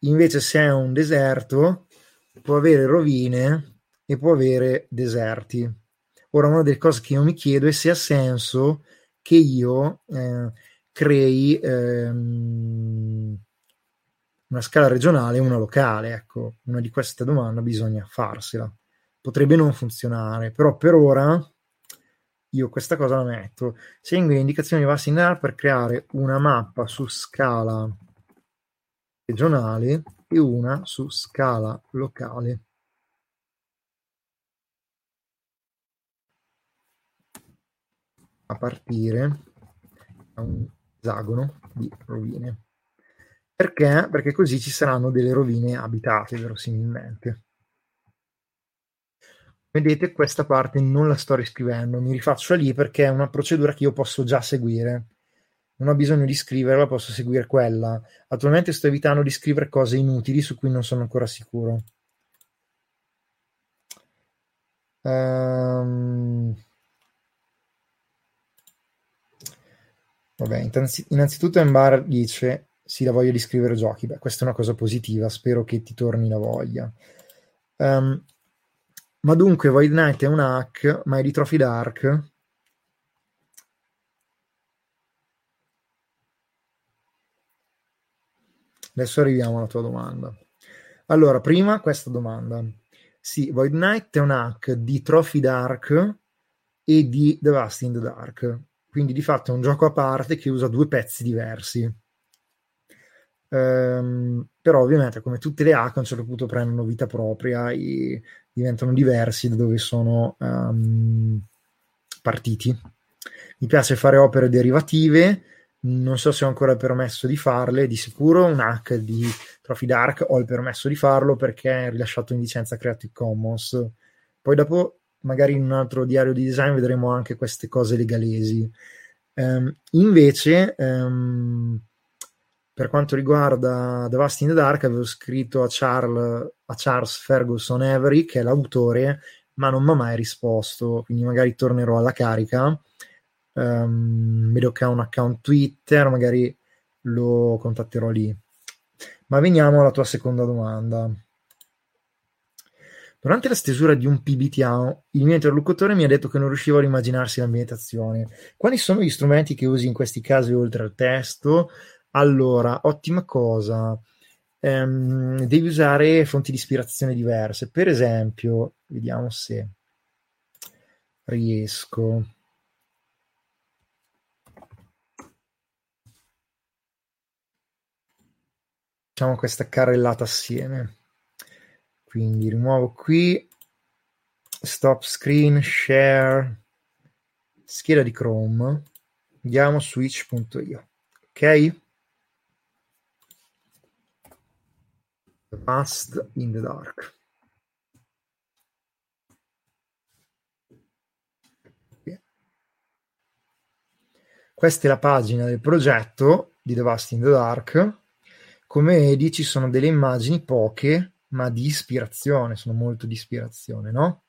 Invece se è un deserto può avere rovine e può avere deserti. Ora una delle cose che io mi chiedo è se ha senso che io eh, crei ehm, una scala regionale e una locale. Ecco, una di queste domande bisogna farsela. Potrebbe non funzionare, però per ora io questa cosa la metto. Segui le indicazioni di Vassinar per creare una mappa su scala regionale e una su scala locale. A partire da un esagono di rovine. Perché? Perché così ci saranno delle rovine abitate, verosimilmente. Vedete, questa parte non la sto riscrivendo, mi rifaccio lì perché è una procedura che io posso già seguire. Non ho bisogno di scriverla, posso seguire quella. Attualmente sto evitando di scrivere cose inutili su cui non sono ancora sicuro. Um... Vabbè, innanzitutto Embar dice sì, la voglia di scrivere giochi. Beh, questa è una cosa positiva, spero che ti torni la voglia. Um, ma dunque, Void Knight è un hack, ma è di Trophy Dark. Adesso arriviamo alla tua domanda. Allora, prima questa domanda. Sì, Void Knight è un hack di Trophy Dark e di The Rust in the Dark. Quindi di fatto è un gioco a parte che usa due pezzi diversi. Um, però ovviamente come tutte le hack a un certo punto prendono vita propria e diventano diversi da dove sono um, partiti. Mi piace fare opere derivative, non so se ho ancora il permesso di farle, di sicuro un hack di Trophy Dark ho il permesso di farlo perché è rilasciato in licenza Creative Commons. Poi dopo magari in un altro diario di design vedremo anche queste cose legalesi. Um, invece um, per quanto riguarda The Vast in the Dark, avevo scritto a, Charles, a Charles Ferguson Avery, che è l'autore, ma non mi ha mai risposto, quindi magari tornerò alla carica. Um, vedo che ha un account Twitter, magari lo contatterò lì. Ma veniamo alla tua seconda domanda. Durante la stesura di un PBTA, il mio interlocutore mi ha detto che non riuscivo ad immaginarsi l'ambientazione. Quali sono gli strumenti che usi in questi casi oltre al testo? Allora, ottima cosa. Ehm, devi usare fonti di ispirazione diverse. Per esempio, vediamo se riesco. Facciamo questa carrellata assieme. Quindi rimuovo qui, stop screen, share, scheda di Chrome, andiamo switch.io. Ok? The Past in the Dark. Questa è la pagina del progetto di The Vast in the Dark. Come vedi ci sono delle immagini poche, ma di ispirazione, sono molto di ispirazione, no?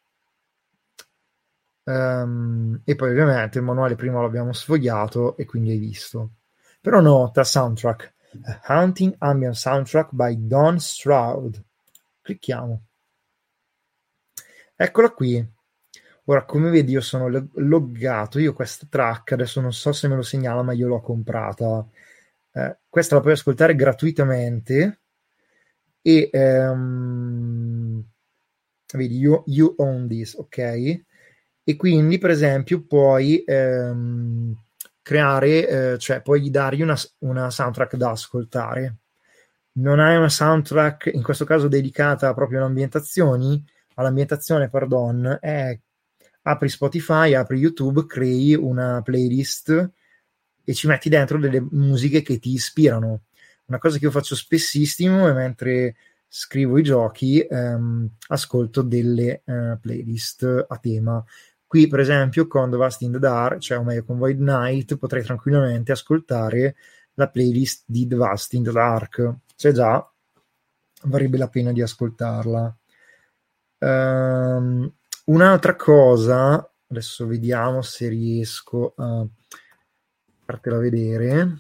Um, e poi ovviamente il manuale prima l'abbiamo sfogliato e quindi hai visto. Però nota soundtrack A Haunting Ambient Soundtrack by Don Stroud. Clicchiamo. Eccola qui. Ora, come vedi, io sono loggato. Io questa track, adesso non so se me lo segnala, ma io l'ho comprata. Eh, questa la puoi ascoltare gratuitamente. E um, vedi, you, you own this, ok? E quindi, per esempio, puoi. Um, creare, eh, cioè puoi dargli una, una soundtrack da ascoltare. Non hai una soundtrack, in questo caso dedicata proprio alle ambientazioni, all'ambientazione, pardon, è apri Spotify, apri YouTube, crei una playlist e ci metti dentro delle musiche che ti ispirano. Una cosa che io faccio spessissimo è mentre scrivo i giochi, ehm, ascolto delle eh, playlist a tema. Qui, per esempio, con The Vast in the Dark, cioè o meglio con Void Night, potrei tranquillamente ascoltare la playlist di The Vast in the Dark. C'è già, varrebbe la pena di ascoltarla. Um, un'altra cosa, adesso vediamo se riesco a fartela vedere.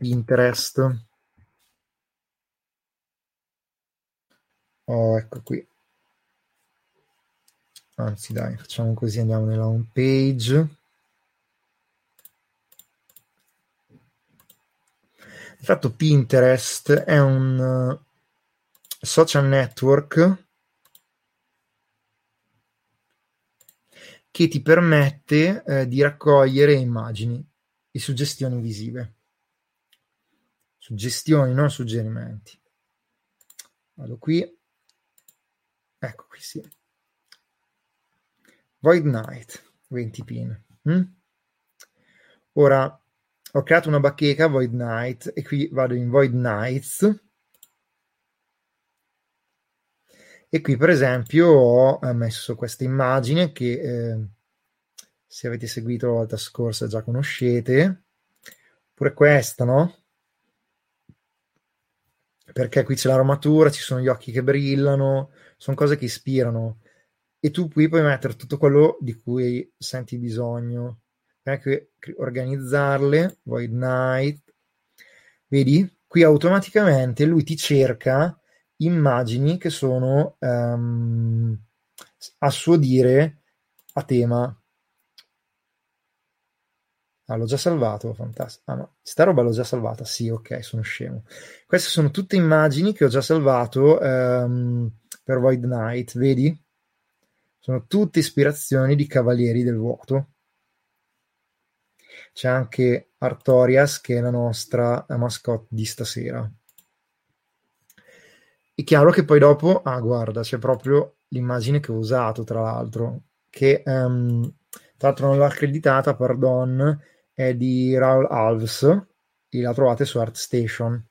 Pinterest. Oh, ecco qui. Anzi, dai, facciamo così, andiamo nella home page. Infatti Pinterest è un uh, social network che ti permette eh, di raccogliere immagini e suggestioni visive. Suggestioni, non suggerimenti. Vado qui. Ecco qui, sì. Void Night, 20 pin. Mm? Ora ho creato una bacheca Void Night e qui vado in Void Nights e qui per esempio ho messo questa immagine che eh, se avete seguito la volta scorsa già conoscete pure questa no? perché qui c'è l'aromatura ci sono gli occhi che brillano sono cose che ispirano e tu qui puoi mettere tutto quello di cui senti bisogno anche organizzarle, Void Night, vedi? Qui automaticamente lui ti cerca immagini che sono um, a suo dire a tema. Ah, l'ho già salvato, fantastico. Ah no, sta roba l'ho già salvata, sì, ok, sono scemo. Queste sono tutte immagini che ho già salvato um, per Void Night, vedi? Sono tutte ispirazioni di Cavalieri del Vuoto c'è anche Artorias che è la nostra mascotte di stasera. È chiaro che poi dopo, ah guarda, c'è proprio l'immagine che ho usato tra l'altro, che um, tra l'altro non l'ho accreditata, pardon, è di Raul Alves e la trovate su ArtStation.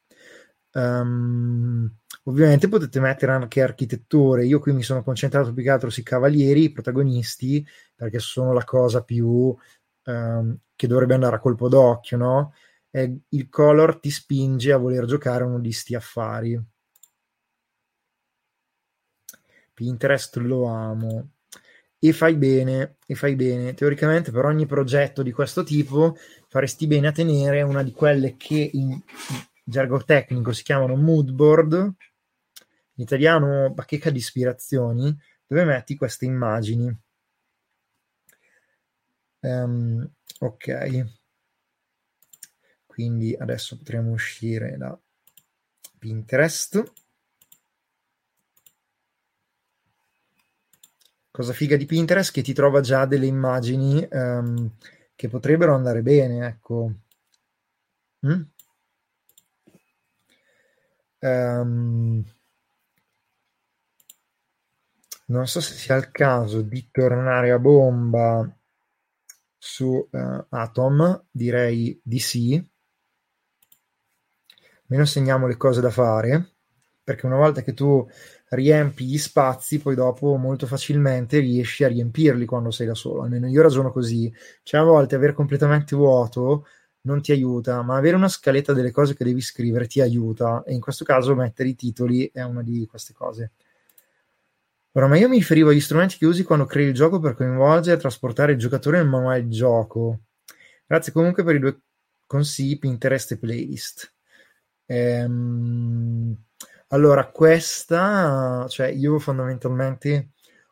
Um, ovviamente potete mettere anche architetture, io qui mi sono concentrato più che altro sui cavalieri, i protagonisti, perché sono la cosa più um, che dovrebbe andare a colpo d'occhio, no? E il color ti spinge a voler giocare uno di sti affari. Pinterest lo amo. E fai bene, e fai bene. Teoricamente per ogni progetto di questo tipo faresti bene a tenere una di quelle che in gergo tecnico si chiamano mood board, in italiano bacheca di ispirazioni, dove metti queste immagini. Um, ok, quindi adesso potremo uscire da Pinterest. Cosa figa di Pinterest? Che ti trova già delle immagini um, che potrebbero andare bene, ecco. Mm? Um, non so se sia il caso di tornare a bomba su uh, Atom, direi di sì. Meno segniamo le cose da fare, perché una volta che tu riempi gli spazi, poi dopo molto facilmente riesci a riempirli quando sei da solo. Almeno io ragiono così. Cioè, a volte avere completamente vuoto non ti aiuta, ma avere una scaletta delle cose che devi scrivere ti aiuta. E in questo caso mettere i titoli è una di queste cose. Ora, ma io mi riferivo agli strumenti che usi quando crei il gioco per coinvolgere e trasportare il giocatore nel manuale di gioco. Grazie comunque per i due consigli Pinterest e playlist. Ehm, allora, questa, cioè io fondamentalmente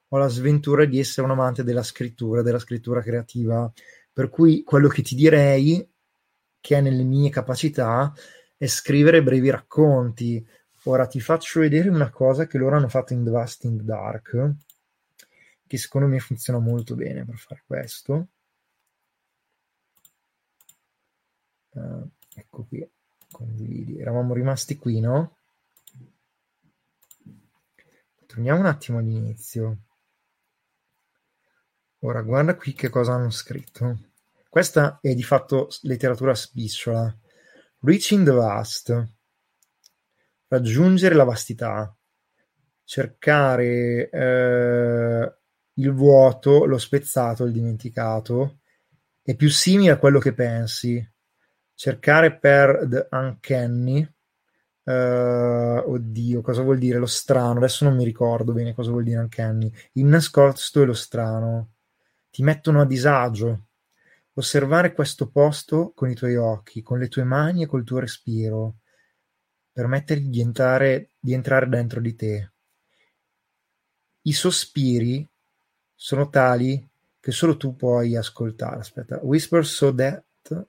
ho la sventura di essere un amante della scrittura, della scrittura creativa, per cui quello che ti direi, che è nelle mie capacità, è scrivere brevi racconti, Ora ti faccio vedere una cosa che loro hanno fatto in Devastating Dark, che secondo me funziona molto bene per fare questo. Uh, ecco qui, condividi. Eravamo rimasti qui, no? Torniamo un attimo all'inizio. Ora, guarda qui che cosa hanno scritto. Questa è di fatto letteratura spicciola. Reaching the Vast raggiungere la vastità, cercare eh, il vuoto, lo spezzato, il dimenticato, è più simile a quello che pensi. Cercare per the uncanny, Uh, oddio, cosa vuol dire lo strano? Adesso non mi ricordo bene cosa vuol dire anche Annie. Il nascosto e lo strano ti mettono a disagio. Osservare questo posto con i tuoi occhi, con le tue mani e col tuo respiro, permettergli di entrare, di entrare dentro di te. I sospiri sono tali che solo tu puoi ascoltare. Aspetta, whisper so that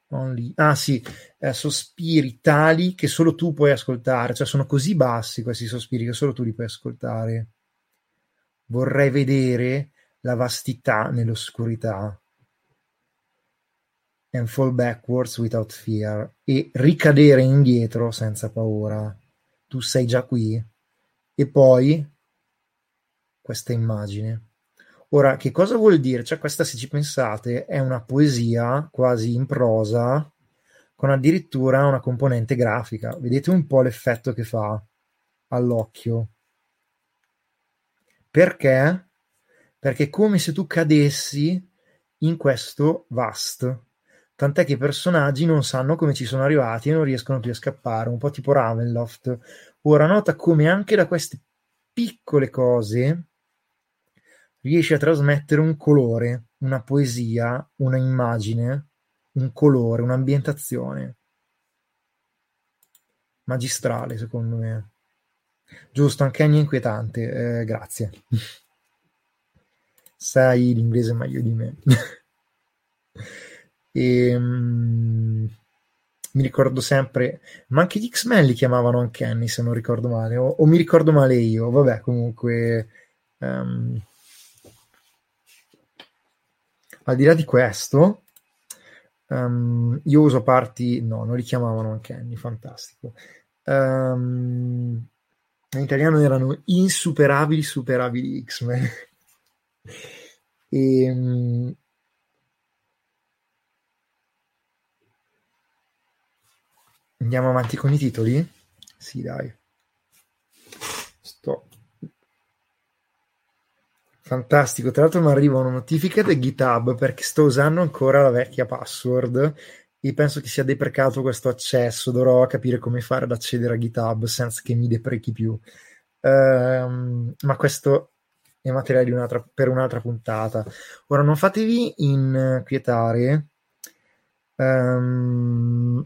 only... Ah sì, eh, sospiri tali che solo tu puoi ascoltare, cioè sono così bassi questi sospiri che solo tu li puoi ascoltare. Vorrei vedere la vastità nell'oscurità. And fall backwards without fear. E ricadere indietro senza paura. Tu sei già qui. E poi questa immagine Ora, che cosa vuol dire? Cioè, questa, se ci pensate, è una poesia quasi in prosa, con addirittura una componente grafica. Vedete un po' l'effetto che fa all'occhio. Perché? Perché è come se tu cadessi in questo vast. Tant'è che i personaggi non sanno come ci sono arrivati e non riescono più a scappare, un po' tipo Ravenloft. Ora nota come anche da queste piccole cose riesce a trasmettere un colore, una poesia, una immagine, un colore, un'ambientazione magistrale, secondo me. Giusto, anche Annie è inquietante, eh, grazie. Sai l'inglese meglio di me. e, um, mi ricordo sempre, ma anche gli X-Men li chiamavano anche Annie, se non ricordo male, o, o mi ricordo male io, vabbè, comunque... Um, al di là di questo, um, io uso parti, no, non li chiamavano anche Annie, fantastico. Um, in italiano erano insuperabili, superabili X-Men. e, um, andiamo avanti con i titoli? Sì, dai. Sto Fantastico, tra l'altro mi arrivano notifiche da GitHub perché sto usando ancora la vecchia password e penso che sia deprecato questo accesso, dovrò capire come fare ad accedere a GitHub senza che mi deprechi più. Um, ma questo è materiale un'altra, per un'altra puntata. Ora non fatevi inquietare. Um,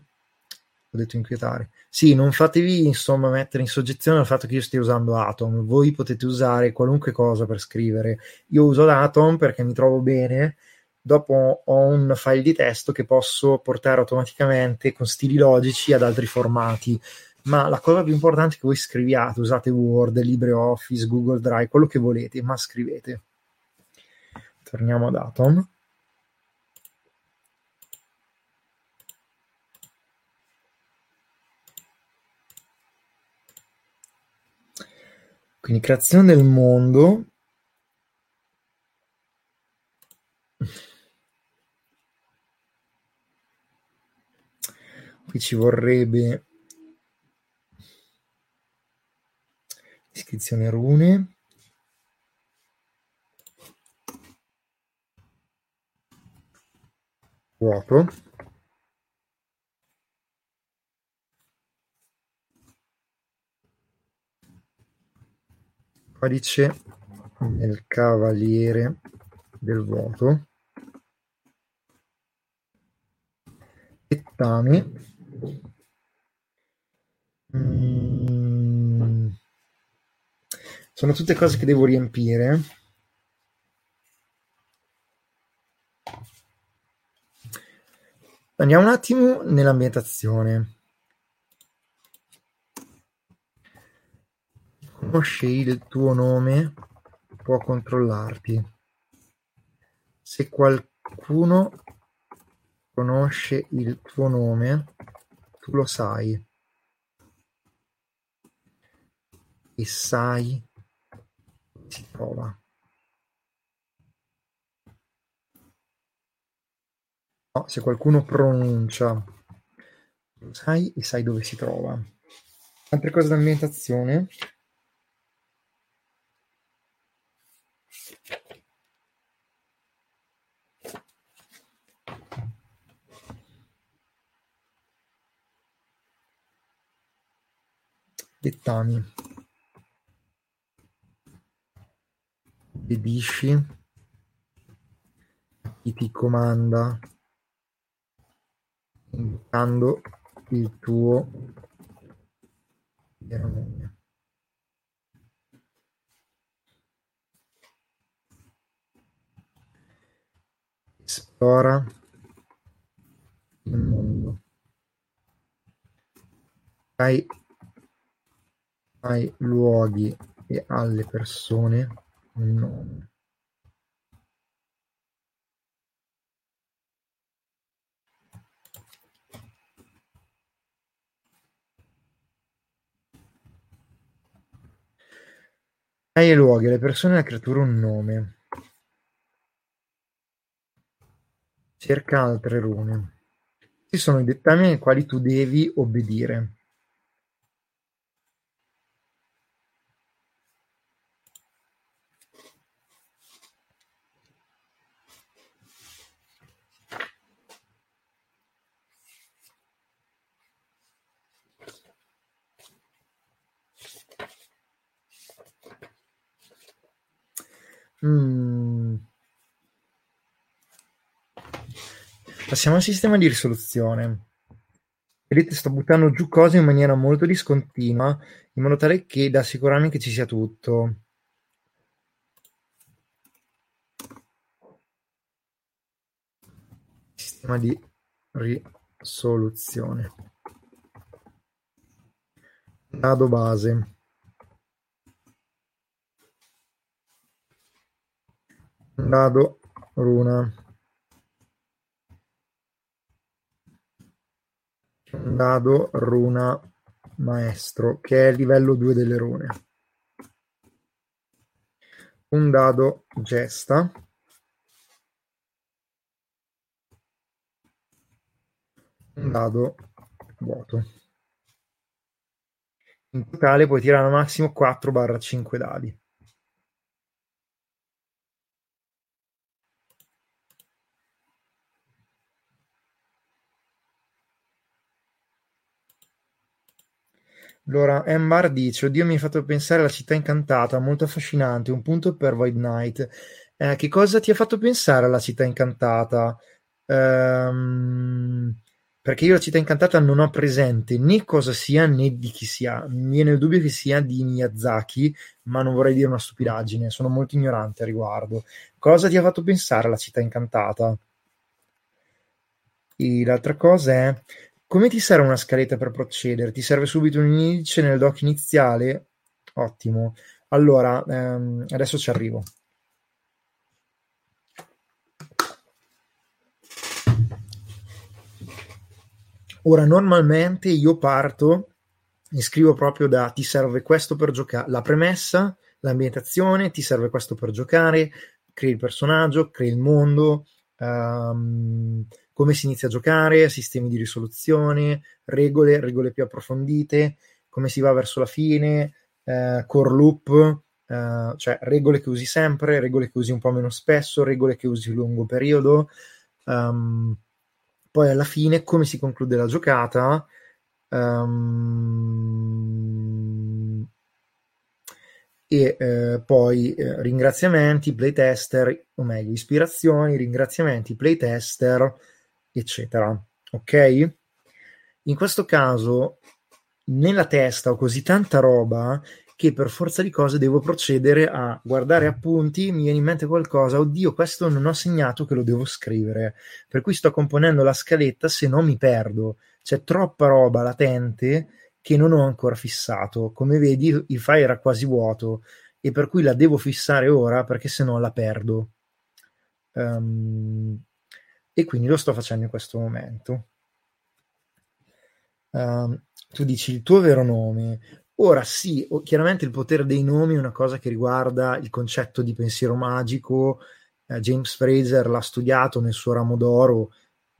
ho detto inquietare. Sì, non fatevi insomma mettere in soggezione al fatto che io stia usando Atom. Voi potete usare qualunque cosa per scrivere. Io uso l'Atom perché mi trovo bene. Dopo ho un file di testo che posso portare automaticamente con stili logici ad altri formati. Ma la cosa più importante è che voi scriviate, usate Word, LibreOffice, Google Drive, quello che volete, ma scrivete. Torniamo ad Atom. Quindi creazione del mondo. Qui ci vorrebbe iscrizione rune. Vuoto. Codice del Cavaliere del Vuoto. Dettami. Mm. Sono tutte cose che devo riempire. Andiamo un attimo nell'ambientazione. Conosce il tuo nome può controllarti. Se qualcuno conosce il tuo nome, tu lo sai. E sai si trova. No, se qualcuno pronuncia, lo sai e sai dove si trova. Altre cose d'ambientazione? Dettami obbedisci chi ti comanda indicando il tuo vero. Esplora il mondo. Dai ai luoghi e alle persone un nome. Ai luoghi, alle persone e alle creature un nome. Cerca altre rune. Ci sono i dettami ai quali tu devi obbedire. Mm. Passiamo al sistema di risoluzione. Vedete, sto buttando giù cose in maniera molto discontinua, in modo tale che da assicurarmi che ci sia tutto. Sistema di risoluzione. Dado base. Dado runa. Dado runa maestro, che è livello 2 delle rune. Un dado gesta. Un dado vuoto. In totale puoi tirare al massimo 4-5 dadi. Allora, Embar dice: Oddio, mi hai fatto pensare alla città incantata, molto affascinante, un punto per Void Knight. Eh, che cosa ti ha fatto pensare alla città incantata? Ehm, perché io la città incantata non ho presente né cosa sia né di chi sia. Mi viene il dubbio che sia di Miyazaki, ma non vorrei dire una stupidaggine, sono molto ignorante a riguardo. Cosa ti ha fatto pensare alla città incantata? E l'altra cosa è come ti serve una scaletta per procedere? Ti serve subito un indice nel doc iniziale? Ottimo. Allora, ehm, adesso ci arrivo. Ora, normalmente io parto e scrivo proprio da ti serve questo per giocare, la premessa, l'ambientazione, ti serve questo per giocare, crei il personaggio, crei il mondo, um, come si inizia a giocare, sistemi di risoluzione, regole, regole più approfondite, come si va verso la fine, eh, core loop, eh, cioè regole che usi sempre, regole che usi un po' meno spesso, regole che usi lungo periodo. Um, poi alla fine come si conclude la giocata. Um, e eh, poi eh, ringraziamenti, playtester, o meglio, ispirazioni, ringraziamenti, playtester, eccetera. Ok? In questo caso, nella testa ho così tanta roba che per forza di cose devo procedere a guardare appunti, mi viene in mente qualcosa, oddio, questo non ho segnato che lo devo scrivere, per cui sto componendo la scaletta, se no mi perdo. C'è troppa roba latente che non ho ancora fissato. Come vedi, il file era quasi vuoto e per cui la devo fissare ora perché se no la perdo. Um, e quindi lo sto facendo in questo momento. Um, tu dici il tuo vero nome. Ora sì, chiaramente il potere dei nomi è una cosa che riguarda il concetto di pensiero magico. Eh, James Fraser l'ha studiato nel suo ramo d'oro,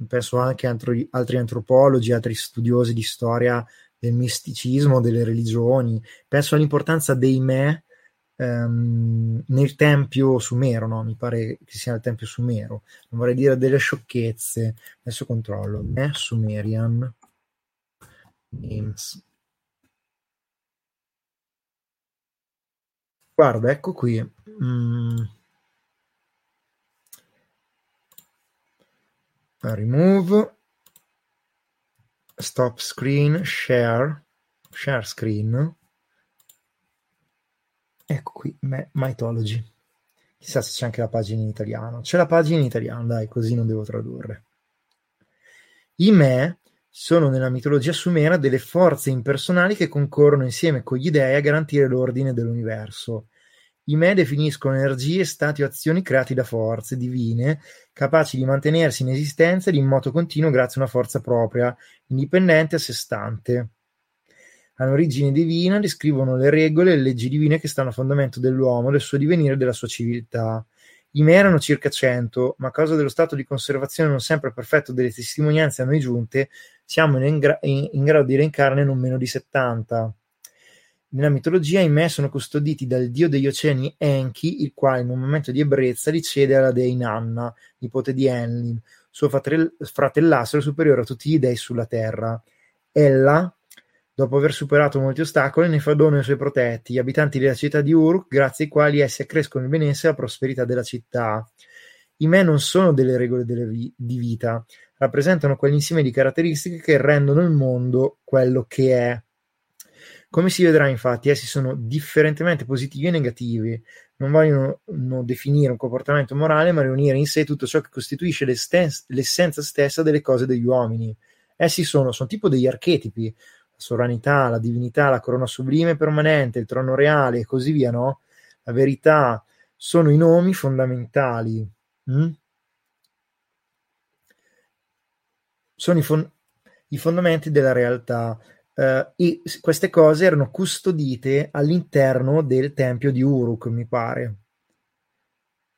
penso anche altri, altri antropologi, altri studiosi di storia del misticismo, delle religioni. Penso all'importanza dei me ehm, nel tempio sumero, no? mi pare che sia il tempio sumero, non vorrei dire delle sciocchezze, adesso controllo, eh? Sumerian Names. Guarda, ecco qui. Mm. Remove. Stop screen, share, share screen. Ecco qui, Mythology. Chissà se c'è anche la pagina in italiano. C'è la pagina in italiano, dai, così non devo tradurre. I me sono nella mitologia sumera delle forze impersonali che concorrono insieme con gli dei a garantire l'ordine dell'universo. I me definiscono energie, stati o azioni creati da forze divine, capaci di mantenersi in esistenza ed in moto continuo grazie a una forza propria, indipendente a sé stante. Hanno origine divina, descrivono le regole e le leggi divine che stanno a fondamento dell'uomo, del suo divenire e della sua civiltà. I me erano circa cento, ma a causa dello stato di conservazione non sempre perfetto delle testimonianze a noi giunte, siamo in, in, in grado di reincarne non meno di settanta. Nella mitologia i me sono custoditi dal dio degli oceani Enki, il quale in un momento di ebbrezza li cede alla dea Inanna, nipote di Enlil, suo fratellastro superiore a tutti gli dei sulla terra. Ella, dopo aver superato molti ostacoli, ne fa dono ai suoi protetti, gli abitanti della città di Uruk, grazie ai quali essi accrescono il benessere e la prosperità della città. I me non sono delle regole delle vi- di vita, rappresentano quell'insieme di caratteristiche che rendono il mondo quello che è. Come si vedrà infatti, essi sono differentemente positivi e negativi, non vogliono definire un comportamento morale, ma riunire in sé tutto ciò che costituisce l'essenza stessa delle cose degli uomini. Essi sono, sono tipo degli archetipi, la sovranità, la divinità, la corona sublime permanente, il trono reale e così via, no? La verità sono i nomi fondamentali. Mm? Sono i, fon- i fondamenti della realtà Uh, e queste cose erano custodite all'interno del tempio di Uruk, mi pare.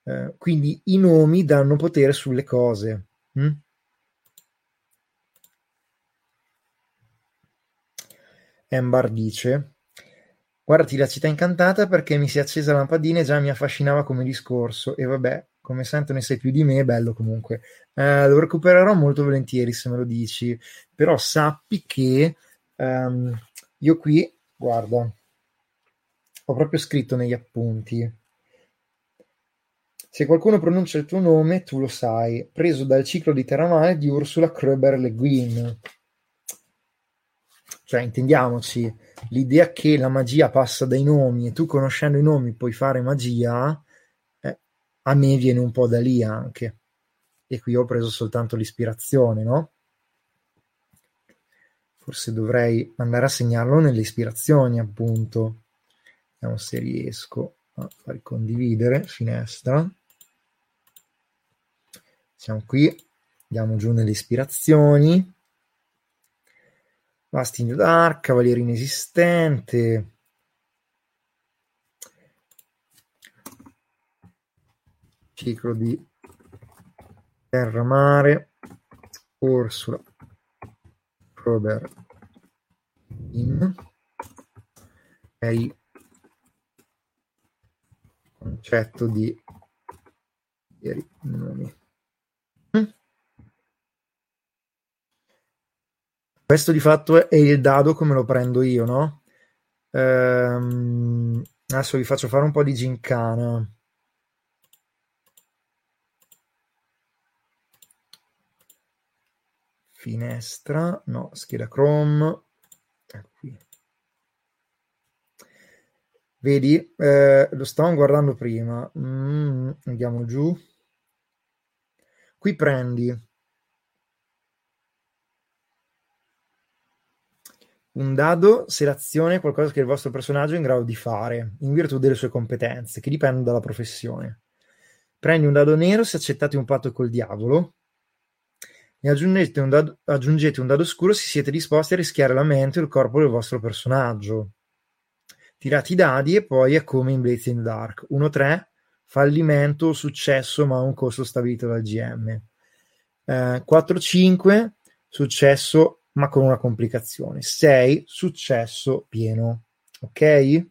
Uh, quindi i nomi danno potere sulle cose. Mm? Embar dice: Guardati la città incantata perché mi si è accesa la lampadina e già mi affascinava come discorso. E vabbè, come sento ne sai più di me, è bello comunque. Uh, lo recupererò molto volentieri se me lo dici. Però sappi che Um, io qui, guarda, ho proprio scritto negli appunti. Se qualcuno pronuncia il tuo nome, tu lo sai, preso dal ciclo di Terramare di Ursula Kröber Le Guin. Cioè, intendiamoci, l'idea che la magia passa dai nomi e tu conoscendo i nomi puoi fare magia, eh, a me viene un po' da lì anche. E qui ho preso soltanto l'ispirazione, no? Forse dovrei andare a segnarlo nelle ispirazioni, appunto. Vediamo se riesco a far condividere. Finestra. Siamo qui. Andiamo giù nelle ispirazioni. The Dark, Cavaliere Inesistente. Ciclo di Terra Mare. Ursula Robert in è il concetto di nomi. Questo di fatto è il dado come lo prendo io, no? Ehm, adesso vi faccio fare un po' di gincana. Finestra, no, scheda Chrome, ecco qui. Vedi, eh, lo stavamo guardando prima, mm, andiamo giù. Qui prendi un dado se l'azione è qualcosa che il vostro personaggio è in grado di fare, in virtù delle sue competenze, che dipendono dalla professione. Prendi un dado nero se accettate un patto col diavolo, e aggiungete un, dado, aggiungete un dado scuro se siete disposti a rischiare la mente o il corpo del vostro personaggio. Tirate i dadi e poi è come in Blades in Dark. 1-3, fallimento successo ma a un costo stabilito dal GM. Eh, 4-5, successo ma con una complicazione. 6, successo pieno. Ok?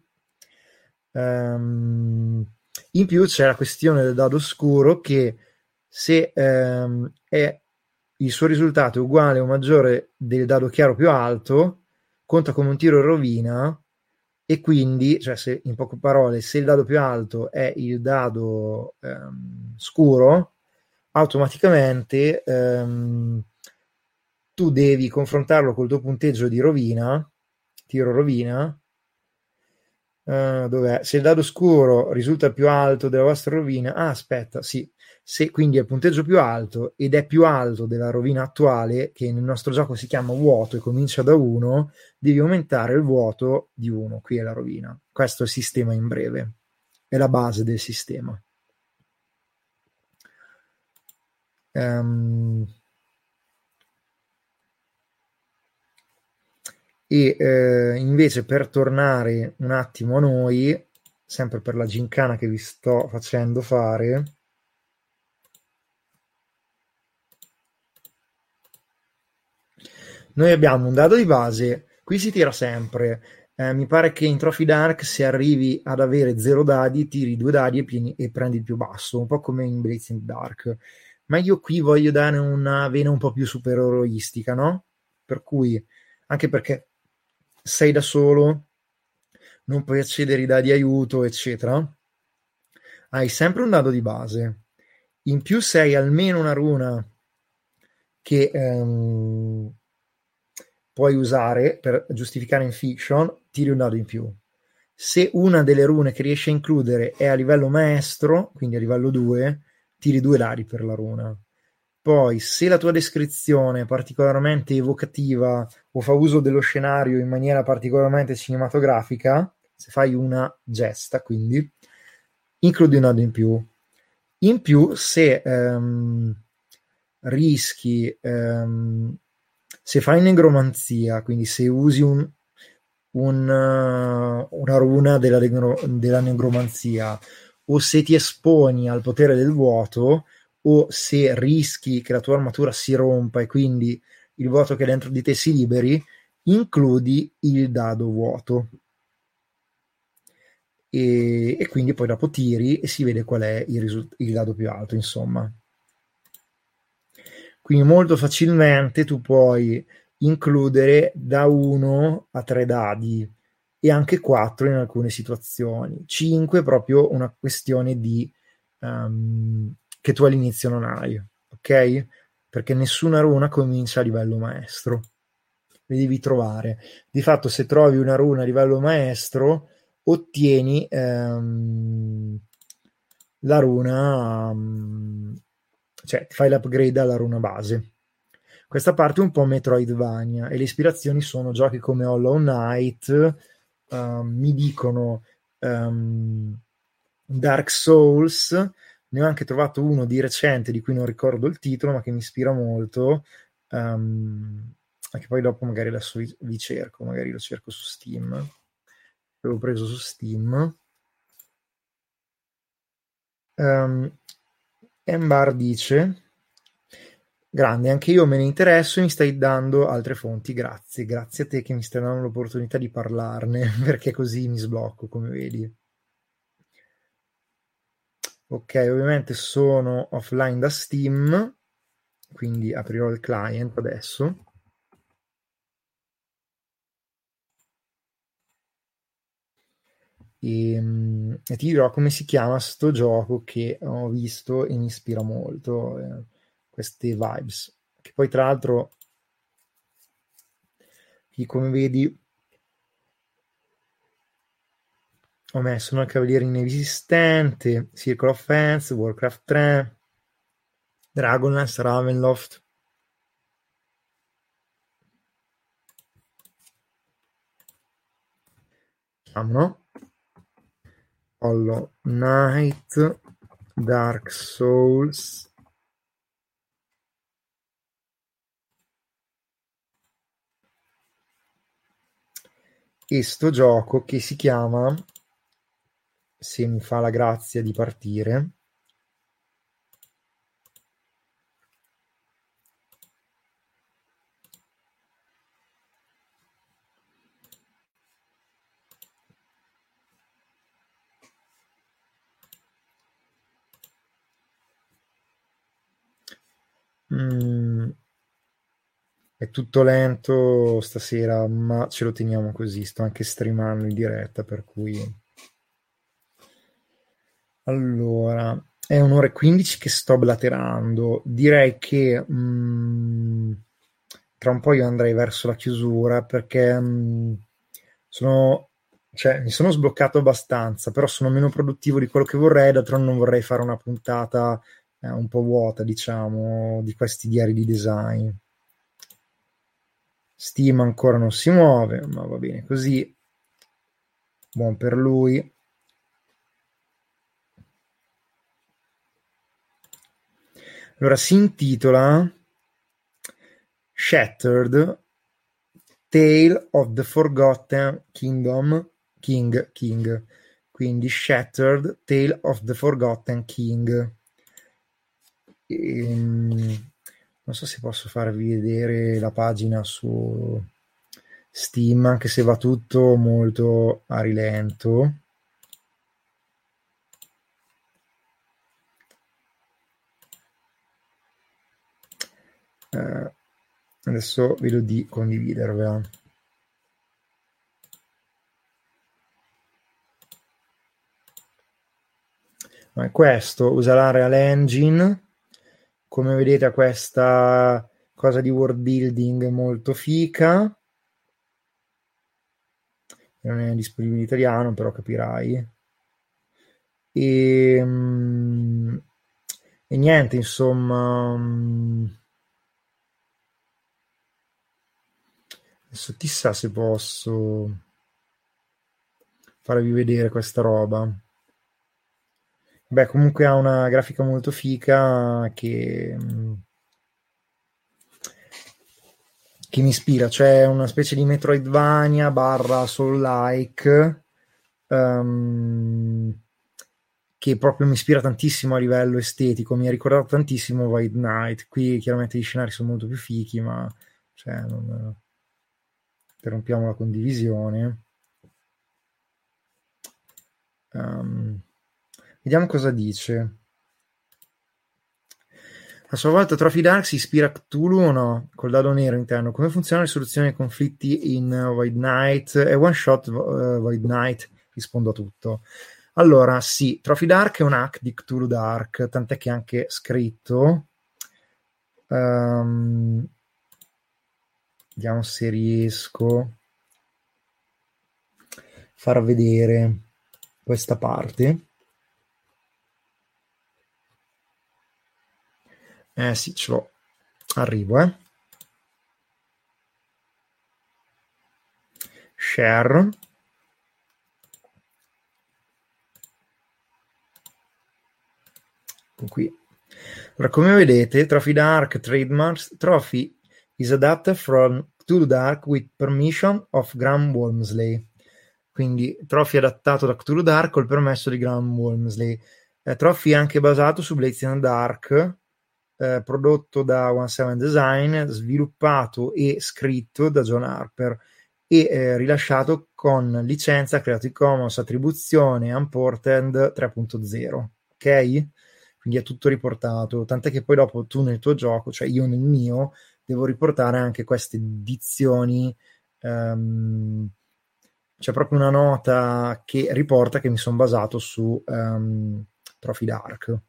Um, in più c'è la questione del dado scuro che se um, è il suo risultato è uguale o maggiore del dado chiaro più alto, conta come un tiro in rovina e quindi, cioè se, in poche parole, se il dado più alto è il dado ehm, scuro, automaticamente ehm, tu devi confrontarlo col tuo punteggio di rovina, tiro rovina, Uh, dov'è? Se il dado scuro risulta più alto della vostra rovina, ah, aspetta, sì, se quindi è il punteggio più alto ed è più alto della rovina attuale, che nel nostro gioco si chiama vuoto e comincia da 1, devi aumentare il vuoto di 1. Qui è la rovina. Questo è il sistema in breve, è la base del sistema. Um, E eh, invece per tornare un attimo a noi, sempre per la gincana che vi sto facendo fare, noi abbiamo un dado di base, qui si tira sempre. Eh, mi pare che in Trophy Dark se arrivi ad avere zero dadi, tiri due dadi e, pieni, e prendi il più basso, un po' come in Blazing Dark. Ma io qui voglio dare una vena un po' più supereroistica, no? Per cui, anche perché sei da solo, non puoi accedere ai dadi aiuto, eccetera, hai sempre un dado di base. In più sei almeno una runa che ehm, puoi usare per giustificare in fiction, tiri un dado in più. Se una delle rune che riesci a includere è a livello maestro, quindi a livello 2, tiri due dadi per la runa. Poi, se la tua descrizione è particolarmente evocativa o fa uso dello scenario in maniera particolarmente cinematografica, se fai una gesta, quindi, includi un nodo in più. In più, se um, rischi, um, se fai negromanzia, quindi se usi un, un, uh, una runa della, della negromanzia o se ti esponi al potere del vuoto, o se rischi che la tua armatura si rompa e quindi il vuoto che è dentro di te si liberi, includi il dado vuoto. E, e quindi poi dopo tiri e si vede qual è il, risult- il dado più alto, insomma. Quindi molto facilmente tu puoi includere da 1 a 3 dadi e anche 4 in alcune situazioni. 5 è proprio una questione di um, che tu all'inizio non hai, ok? Perché nessuna runa comincia a livello maestro. Le devi trovare. Di fatto, se trovi una runa a livello maestro, ottieni ehm, la runa, um, cioè fai l'upgrade alla runa base. Questa parte è un po' Metroidvania e le ispirazioni sono giochi come Hollow Knight, um, mi dicono um, Dark Souls, ne ho anche trovato uno di recente di cui non ricordo il titolo, ma che mi ispira molto. Um, anche poi dopo magari adesso vi, vi, cerco, magari lo cerco su Steam. L'avevo preso su Steam. Um, Embar dice grande, anche io me ne interesso e mi stai dando altre fonti, grazie, grazie a te che mi stai dando l'opportunità di parlarne, perché così mi sblocco, come vedi. Ok, ovviamente sono offline da Steam, quindi aprirò il client adesso. E, ehm, e, ti dirò come si chiama sto gioco che ho visto e mi ispira molto eh, queste vibes che poi tra l'altro qui come vedi ho messo una cavaliere inesistente, Circle of Fence, Warcraft 3, Dragonlance, Ravenloft. Diciamo, no? Hollow Knight, Dark Souls. E sto gioco che si chiama se mi fa la grazia di partire mm. È tutto lento stasera, ma ce lo teniamo così. Sto anche streamando in diretta, per cui... Allora, è un'ora e 15 che sto blaterando. Direi che mm, tra un po' io andrei verso la chiusura perché mm, sono, cioè, mi sono sbloccato abbastanza, però sono meno produttivo di quello che vorrei. D'altronde non vorrei fare una puntata eh, un po' vuota, diciamo, di questi diari di design. Steam ancora non si muove, ma va bene così. Buon per lui. Allora si intitola Shattered Tale of the Forgotten Kingdom King King quindi Shattered Tale of the Forgotten King ehm, non so se posso farvi vedere la pagina su Steam, anche se va tutto molto a rilento. Eh, adesso vedo di condividervela. questo usa l'Unreal Engine come vedete ha questa cosa di world building molto fica. Non è disponibile in italiano però capirai. E, mm, e niente insomma mm, adesso chissà se posso farvi vedere questa roba Beh, comunque ha una grafica molto fica che, che mi ispira, cioè una specie di Metroidvania barra Soul-like um, che proprio mi ispira tantissimo a livello estetico, mi ha ricordato tantissimo White Knight. Qui chiaramente gli scenari sono molto più fichi, ma cioè, non, interrompiamo la condivisione. Um, Vediamo cosa dice. A sua volta Trophy Dark si ispira a Cthulhu o no? Col dado nero interno. Come funziona la soluzione dei conflitti in uh, Void Knight? È one shot uh, Void Knight? Rispondo a tutto. Allora, sì, Trophy Dark è un hack di Cthulhu Dark, tant'è che è anche scritto. Um, vediamo se riesco a far vedere questa parte. Eh sì, ce l'ho. Arrivo, eh. Share. Qui. Allora, come vedete, Trophy Dark Trademarks Trophy is adapted from To Dark with permission of Graham Walmsley. Quindi Trophy adattato da Cthulhu Dark col permesso di Graham Walmsley. Eh, Trophy è anche basato su Blazing Dark, eh, prodotto da One Seven Design, sviluppato e scritto da John Harper e eh, rilasciato con licenza Creative Commons attribuzione Unported 3.0. Ok? Quindi è tutto riportato, tant'è che poi dopo tu nel tuo gioco, cioè io nel mio, devo riportare anche queste edizioni. Um, c'è proprio una nota che riporta che mi sono basato su um, Trophy Dark.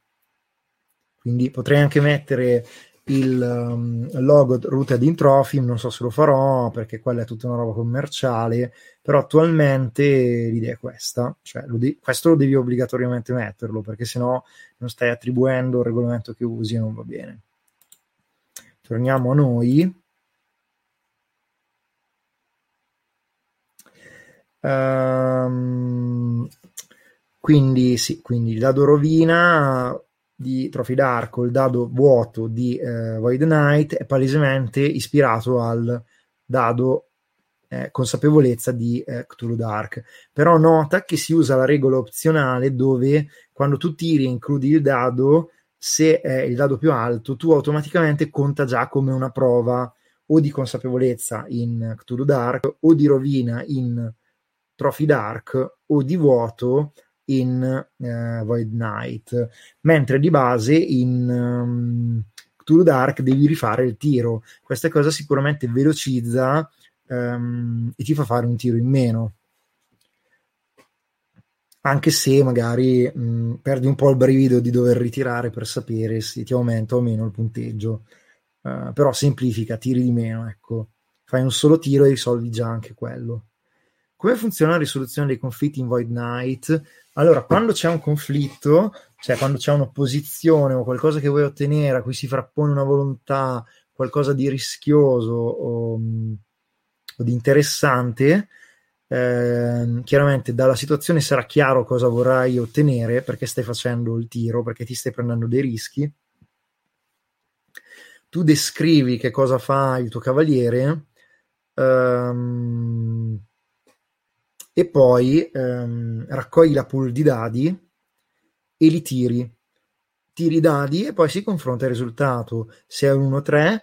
Quindi potrei anche mettere il um, logo Rooted in Trophy, non so se lo farò perché quella è tutta una roba commerciale, però attualmente l'idea è questa, cioè lo de- questo lo devi obbligatoriamente metterlo perché sennò non stai attribuendo il regolamento che usi e non va bene. Torniamo a noi. Um, quindi sì, quindi il dado rovina di Trophy Dark o il dado vuoto di eh, Void Knight è palesemente ispirato al dado eh, consapevolezza di eh, Cthulhu Dark. Però nota che si usa la regola opzionale dove quando tu tiri e includi il dado, se è il dado più alto, tu automaticamente conta già come una prova o di consapevolezza in Cthulhu Dark o di rovina in Trophy Dark o di vuoto in uh, Void Knight, mentre di base in um, Cthulhu Dark devi rifare il tiro. Questa cosa sicuramente velocizza um, e ti fa fare un tiro in meno. Anche se magari mh, perdi un po' il brivido di dover ritirare per sapere se ti aumenta o meno il punteggio. Uh, però semplifica, tiri di meno, ecco. Fai un solo tiro e risolvi già anche quello. Come funziona la risoluzione dei conflitti in Void Knight? Allora, quando c'è un conflitto, cioè quando c'è un'opposizione o qualcosa che vuoi ottenere, a cui si frappone una volontà, qualcosa di rischioso o, o di interessante, eh, chiaramente dalla situazione sarà chiaro cosa vorrai ottenere perché stai facendo il tiro, perché ti stai prendendo dei rischi. Tu descrivi che cosa fa il tuo cavaliere. Ehm, e poi ehm, raccogli la pool di dadi e li tiri. Tiri i dadi e poi si confronta il risultato. Se è un 1-3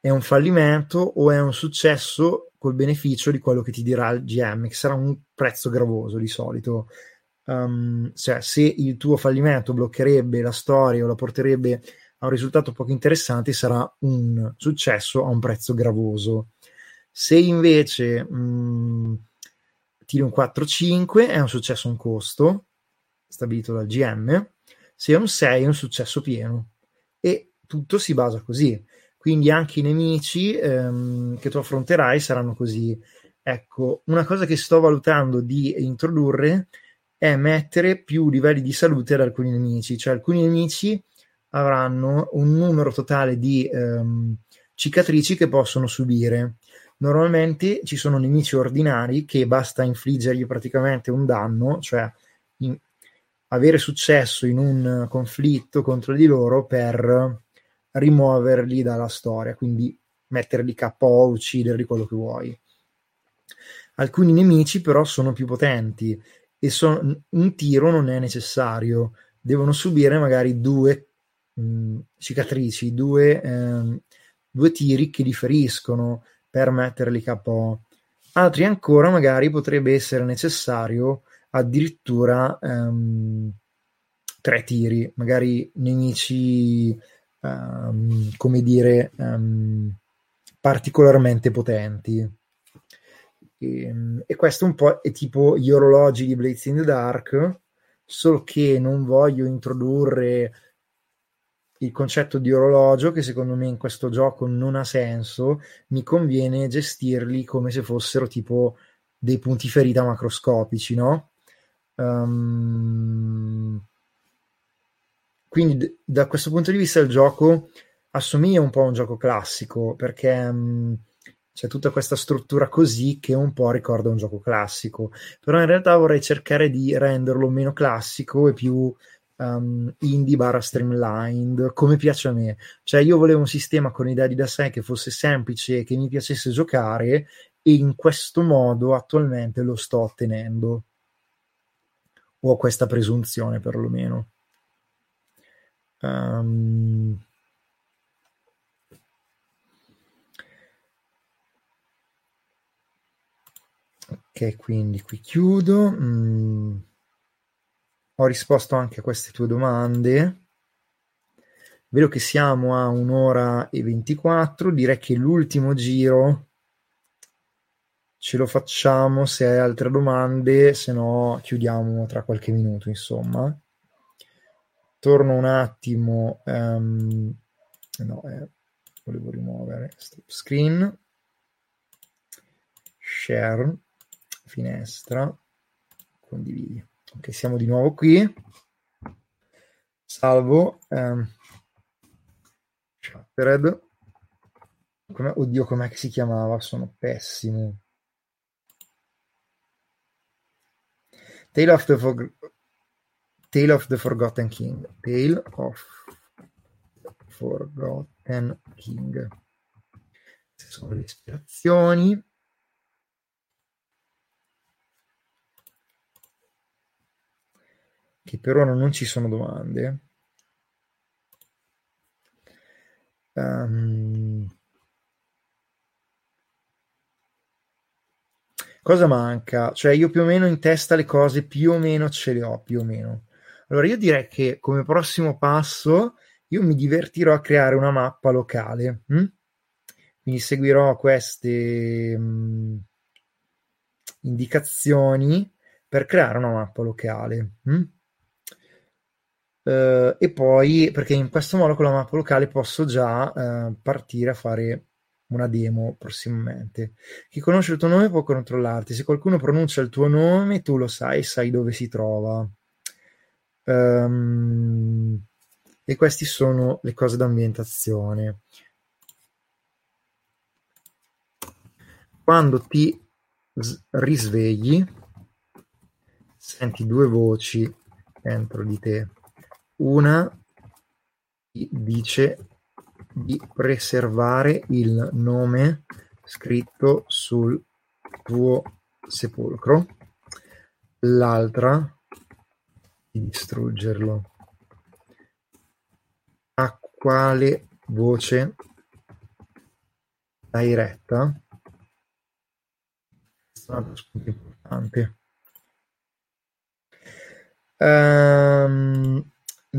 è un fallimento o è un successo col beneficio di quello che ti dirà il GM, che sarà un prezzo gravoso di solito. Um, cioè, se il tuo fallimento bloccherebbe la storia o la porterebbe a un risultato poco interessante, sarà un successo a un prezzo gravoso. Se invece mh, tiri un 4-5 è un successo un costo stabilito dal GM, se è un 6 è un successo pieno e tutto si basa così. Quindi anche i nemici ehm, che tu affronterai saranno così. Ecco, una cosa che sto valutando di introdurre è mettere più livelli di salute ad alcuni nemici, cioè alcuni nemici avranno un numero totale di ehm, cicatrici che possono subire Normalmente ci sono nemici ordinari che basta infliggergli praticamente un danno, cioè in, avere successo in un conflitto contro di loro per rimuoverli dalla storia, quindi metterli KO, ucciderli, quello che vuoi. Alcuni nemici però sono più potenti e son, un tiro non è necessario, devono subire magari due mh, cicatrici, due, eh, due tiri che li feriscono per metterli KO. Altri ancora magari potrebbe essere necessario addirittura um, tre tiri, magari nemici um, come dire um, particolarmente potenti. E, e, questo un po' è tipo gli orologi di Blades in the Dark, solo che non voglio introdurre il concetto di orologio che secondo me in questo gioco non ha senso, mi conviene gestirli come se fossero tipo dei punti ferita macroscopici, no? Um, quindi d- da questo punto di vista il gioco assomiglia un po' a un gioco classico perché um, c'è tutta questa struttura così che un po' ricorda un gioco classico, però in realtà vorrei cercare di renderlo meno classico e più um, indie barra streamlined, come piace a me. Cioè io volevo un sistema con i dadi da sé che fosse semplice che mi piacesse giocare e in questo modo attualmente lo sto ottenendo. Ho questa presunzione perlomeno. Um, ok, quindi qui chiudo. Mm ho risposto anche a queste tue domande. Vedo che siamo a un'ora e 24, direi che l'ultimo giro ce lo facciamo se hai altre domande, se no chiudiamo tra qualche minuto, insomma. Torno un attimo, um, no, eh, volevo rimuovere stop screen, share, finestra, condividi. Ok, siamo di nuovo qui. Salvo. Um, Chattered. Come, oddio, com'è che si chiamava? Sono pessimo. Tale of the, For- Tale of the Forgotten King. Tale of Forgotten King. Sono le ispirazioni. Che per ora non ci sono domande. Um, cosa manca? Cioè io più o meno in testa le cose più o meno ce le ho, più o meno. Allora io direi che come prossimo passo io mi divertirò a creare una mappa locale. Hm? Quindi seguirò queste mh, mm, indicazioni per creare una mappa locale. Hm? Uh, e poi perché in questo modo con la mappa locale posso già uh, partire a fare una demo prossimamente. Chi conosce il tuo nome può controllarti. Se qualcuno pronuncia il tuo nome, tu lo sai, sai dove si trova. Um, e queste sono le cose d'ambientazione. Quando ti risvegli, senti due voci dentro di te. Una dice di preservare il nome scritto sul tuo sepolcro, l'altra di distruggerlo. A quale voce dai retta? È spunto importante. Um,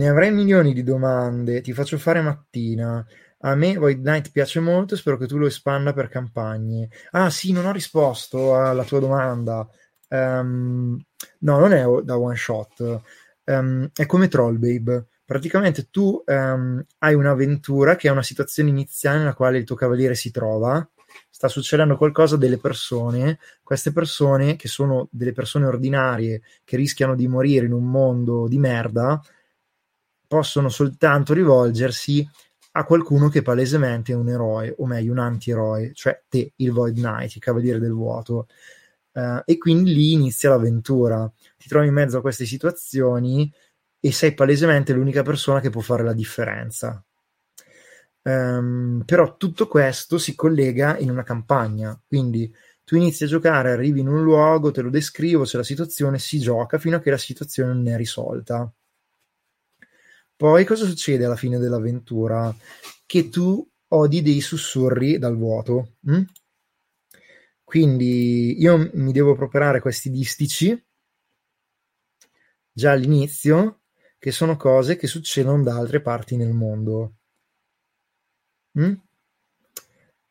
ne avrei milioni di domande, ti faccio fare mattina. A me Void Knight piace molto, spero che tu lo espanda per campagne. Ah sì, non ho risposto alla tua domanda. Um, no, non è da one shot. Um, è come Troll Babe. Praticamente tu um, hai un'avventura che è una situazione iniziale nella quale il tuo cavaliere si trova. Sta succedendo qualcosa delle persone. Queste persone, che sono delle persone ordinarie che rischiano di morire in un mondo di merda, possono soltanto rivolgersi a qualcuno che palesemente è un eroe, o meglio un antieroe, cioè te, il Void Knight, il Cavaliere del Vuoto. Uh, e quindi lì inizia l'avventura. Ti trovi in mezzo a queste situazioni e sei palesemente l'unica persona che può fare la differenza. Um, però tutto questo si collega in una campagna, quindi tu inizi a giocare, arrivi in un luogo, te lo descrivo, c'è la situazione, si gioca fino a che la situazione non è risolta. Poi cosa succede alla fine dell'avventura? Che tu odi dei sussurri dal vuoto. Hm? Quindi io mi devo preparare questi distici già all'inizio, che sono cose che succedono da altre parti nel mondo. Mm?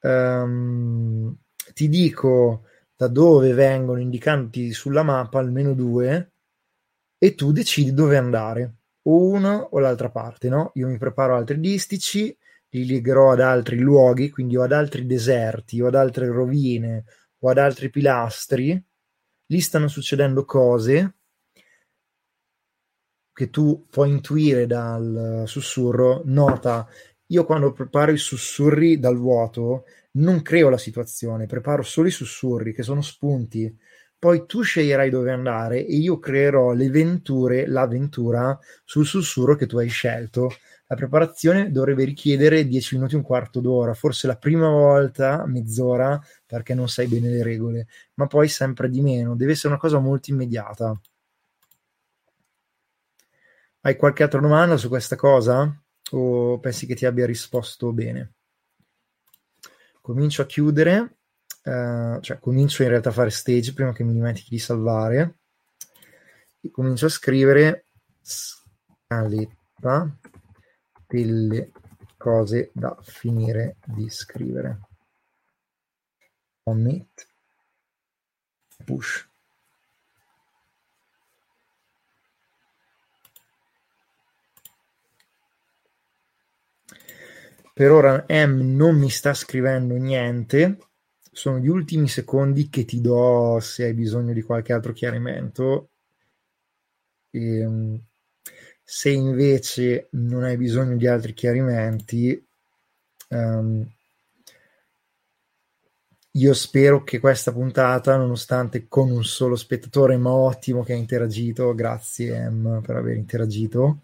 Um, ti dico da dove vengono indicati sulla mappa almeno due e tu decidi dove andare o una o l'altra parte, no? Io mi preparo altri distici, li legherò ad altri luoghi, quindi o ad altri deserti, o ad altre rovine, o ad altri pilastri. Lì stanno succedendo cose che tu puoi intuire dal sussurro. Nota, io quando preparo i sussurri dal vuoto non creo la situazione, preparo solo i sussurri che sono spunti poi tu sceglierai dove andare e io creerò le venture, l'avventura sul sussurro che tu hai scelto. La preparazione dovrebbe richiedere 10 minuti, un quarto d'ora, forse la prima volta mezz'ora perché non sai bene le regole, ma poi sempre di meno, deve essere una cosa molto immediata. Hai qualche altra domanda su questa cosa? O pensi che ti abbia risposto bene? Comincio a chiudere Uh, cioè comincio in realtà a fare stage prima che mi dimentichi di salvare. E comincio a scrivere scaletta delle cose da finire di scrivere. Commit push. Per ora M non mi sta scrivendo niente sono gli ultimi secondi che ti do se hai bisogno di qualche altro chiarimento. E, ehm, se invece non hai bisogno di altri chiarimenti, um, io spero che questa puntata, nonostante con un solo spettatore, ma ottimo che ha interagito, grazie M per aver interagito,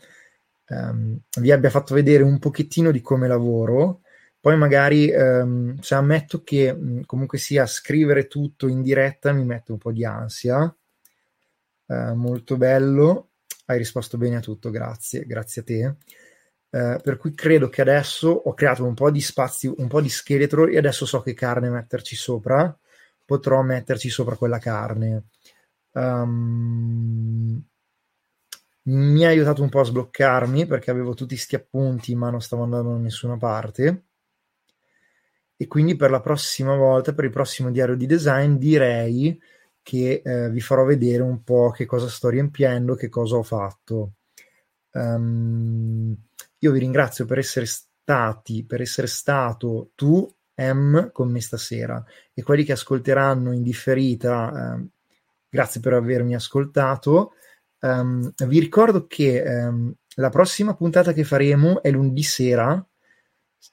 um, vi abbia fatto vedere un pochettino di come lavoro poi magari, ehm, cioè ammetto che comunque sia scrivere tutto in diretta mi mette un po' di ansia. Eh, molto bello, hai risposto bene a tutto, grazie, grazie a te. Eh, per cui credo che adesso ho creato un po' di spazio, un po' di scheletro e adesso so che carne metterci sopra. Potrò metterci sopra quella carne. Um, mi ha aiutato un po' a sbloccarmi perché avevo tutti questi appunti ma non stavo andando da nessuna parte e quindi per la prossima volta, per il prossimo diario di design, direi che eh, vi farò vedere un po' che cosa sto riempiendo, che cosa ho fatto. Um, io vi ringrazio per essere stati, per essere stato tu, M, con me stasera e quelli che ascolteranno in differita, eh, grazie per avermi ascoltato. Um, vi ricordo che um, la prossima puntata che faremo è lunedì sera,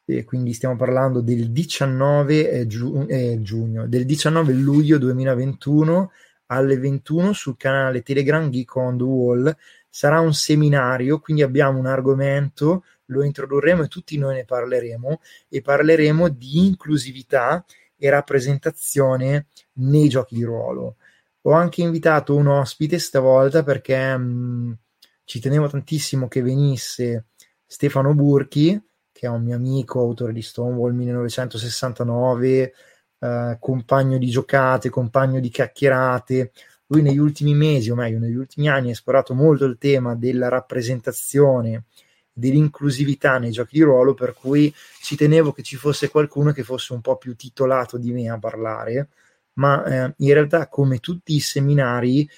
e quindi stiamo parlando del 19 eh, giu- eh, giugno, del 19 luglio 2021 alle 21 sul canale Telegram Geek on the Wall. Sarà un seminario, quindi abbiamo un argomento, lo introdurremo e tutti noi ne parleremo e parleremo di inclusività e rappresentazione nei giochi di ruolo. Ho anche invitato un ospite stavolta perché mh, ci tenevo tantissimo che venisse Stefano Burchi, che è un mio amico, autore di Stonewall 1969, eh, compagno di giocate, compagno di chiacchierate. Lui negli ultimi mesi, o meglio, negli ultimi anni, ha esplorato molto il tema della rappresentazione, dell'inclusività nei giochi di ruolo, per cui ci tenevo che ci fosse qualcuno che fosse un po' più titolato di me a parlare, ma eh, in realtà, come tutti i seminari,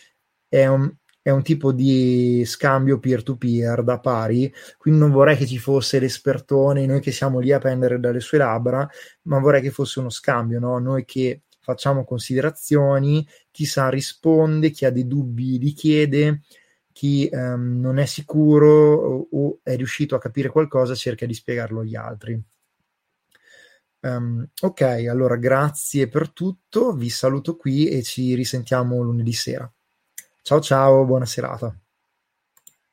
è un, è un tipo di scambio peer-to-peer da pari, quindi non vorrei che ci fosse l'espertone, noi che siamo lì a prendere dalle sue labbra, ma vorrei che fosse uno scambio, no? noi che facciamo considerazioni, chi sa risponde, chi ha dei dubbi li chiede, chi um, non è sicuro o, o, è riuscito a capire qualcosa cerca di spiegarlo agli altri. Um, ok, allora grazie per tutto, vi saluto qui e ci risentiamo lunedì sera. Ciao ciao, buona serata.